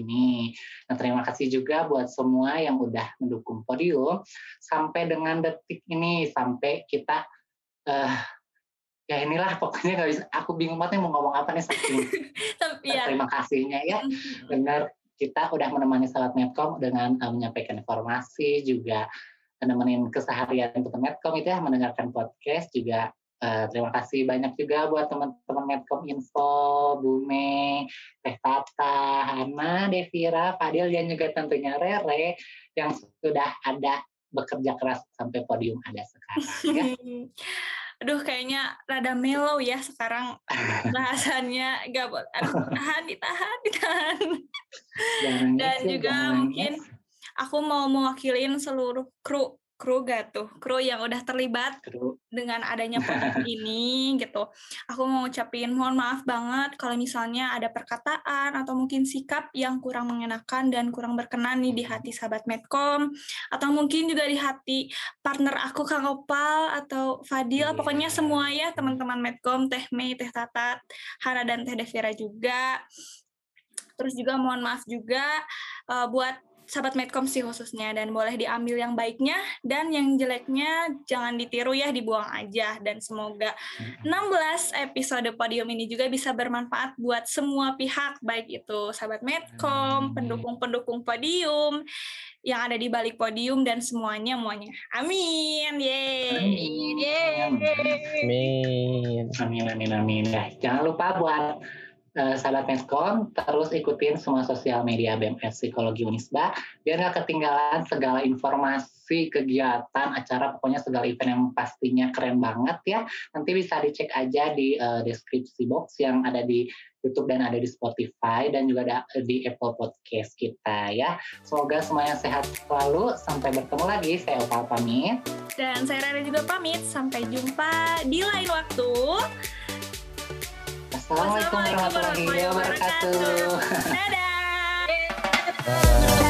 ini. Nah, terima kasih juga buat semua yang udah mendukung podium sampai dengan detik ini sampai kita uh, ya inilah pokoknya nggak bisa aku bingung banget nih mau ngomong apa nih saking ya. terima kasihnya ya benar kita udah menemani sahabat Medcom dengan uh, menyampaikan informasi juga nemenin keseharian teman Medcom itu ya mendengarkan podcast juga uh, terima kasih banyak juga buat teman-teman Medcom Info, Bume, Teh Tata, Hana, Devira, Fadil dan juga tentunya Rere yang sudah ada bekerja keras sampai podium ada sekarang ya. Aduh kayaknya rada mellow ya sekarang bahasannya. Gak boleh tahan ditahan ditahan. Dan juga mungkin aku mau mewakilin seluruh kru kru gak tuh? Kru yang udah terlibat kru. dengan adanya podcast ini gitu. Aku mau ngucapin mohon maaf banget kalau misalnya ada perkataan atau mungkin sikap yang kurang mengenakan dan kurang berkenan nih di hati sahabat Medcom atau mungkin juga di hati partner aku Kang Opal atau Fadil. Yeah. pokoknya semua ya teman-teman Medcom Teh Mei Teh Tatat Hana dan Teh Devira juga. Terus juga mohon maaf juga uh, buat sahabat Medcom sih khususnya dan boleh diambil yang baiknya dan yang jeleknya jangan ditiru ya dibuang aja dan semoga 16 episode podium ini juga bisa bermanfaat buat semua pihak baik itu sahabat Medcom, pendukung-pendukung podium yang ada di balik podium dan semuanya semuanya. Amin. Yeay. Amin. Yeay. Amin. Amin amin amin. Ya, jangan lupa buat uh, sahabat Meskom, terus ikutin semua sosial media BMS Psikologi Unisba, biar nggak ketinggalan segala informasi, kegiatan, acara, pokoknya segala event yang pastinya keren banget ya. Nanti bisa dicek aja di uh, deskripsi box yang ada di YouTube dan ada di Spotify dan juga ada di Apple Podcast kita ya. Semoga semuanya sehat selalu. Sampai bertemu lagi. Saya Opal pamit. Dan saya Rara juga pamit. Sampai jumpa di lain waktu. Assalamualaikum warahmatullahi wabarakatuh. Dadah. Dadah.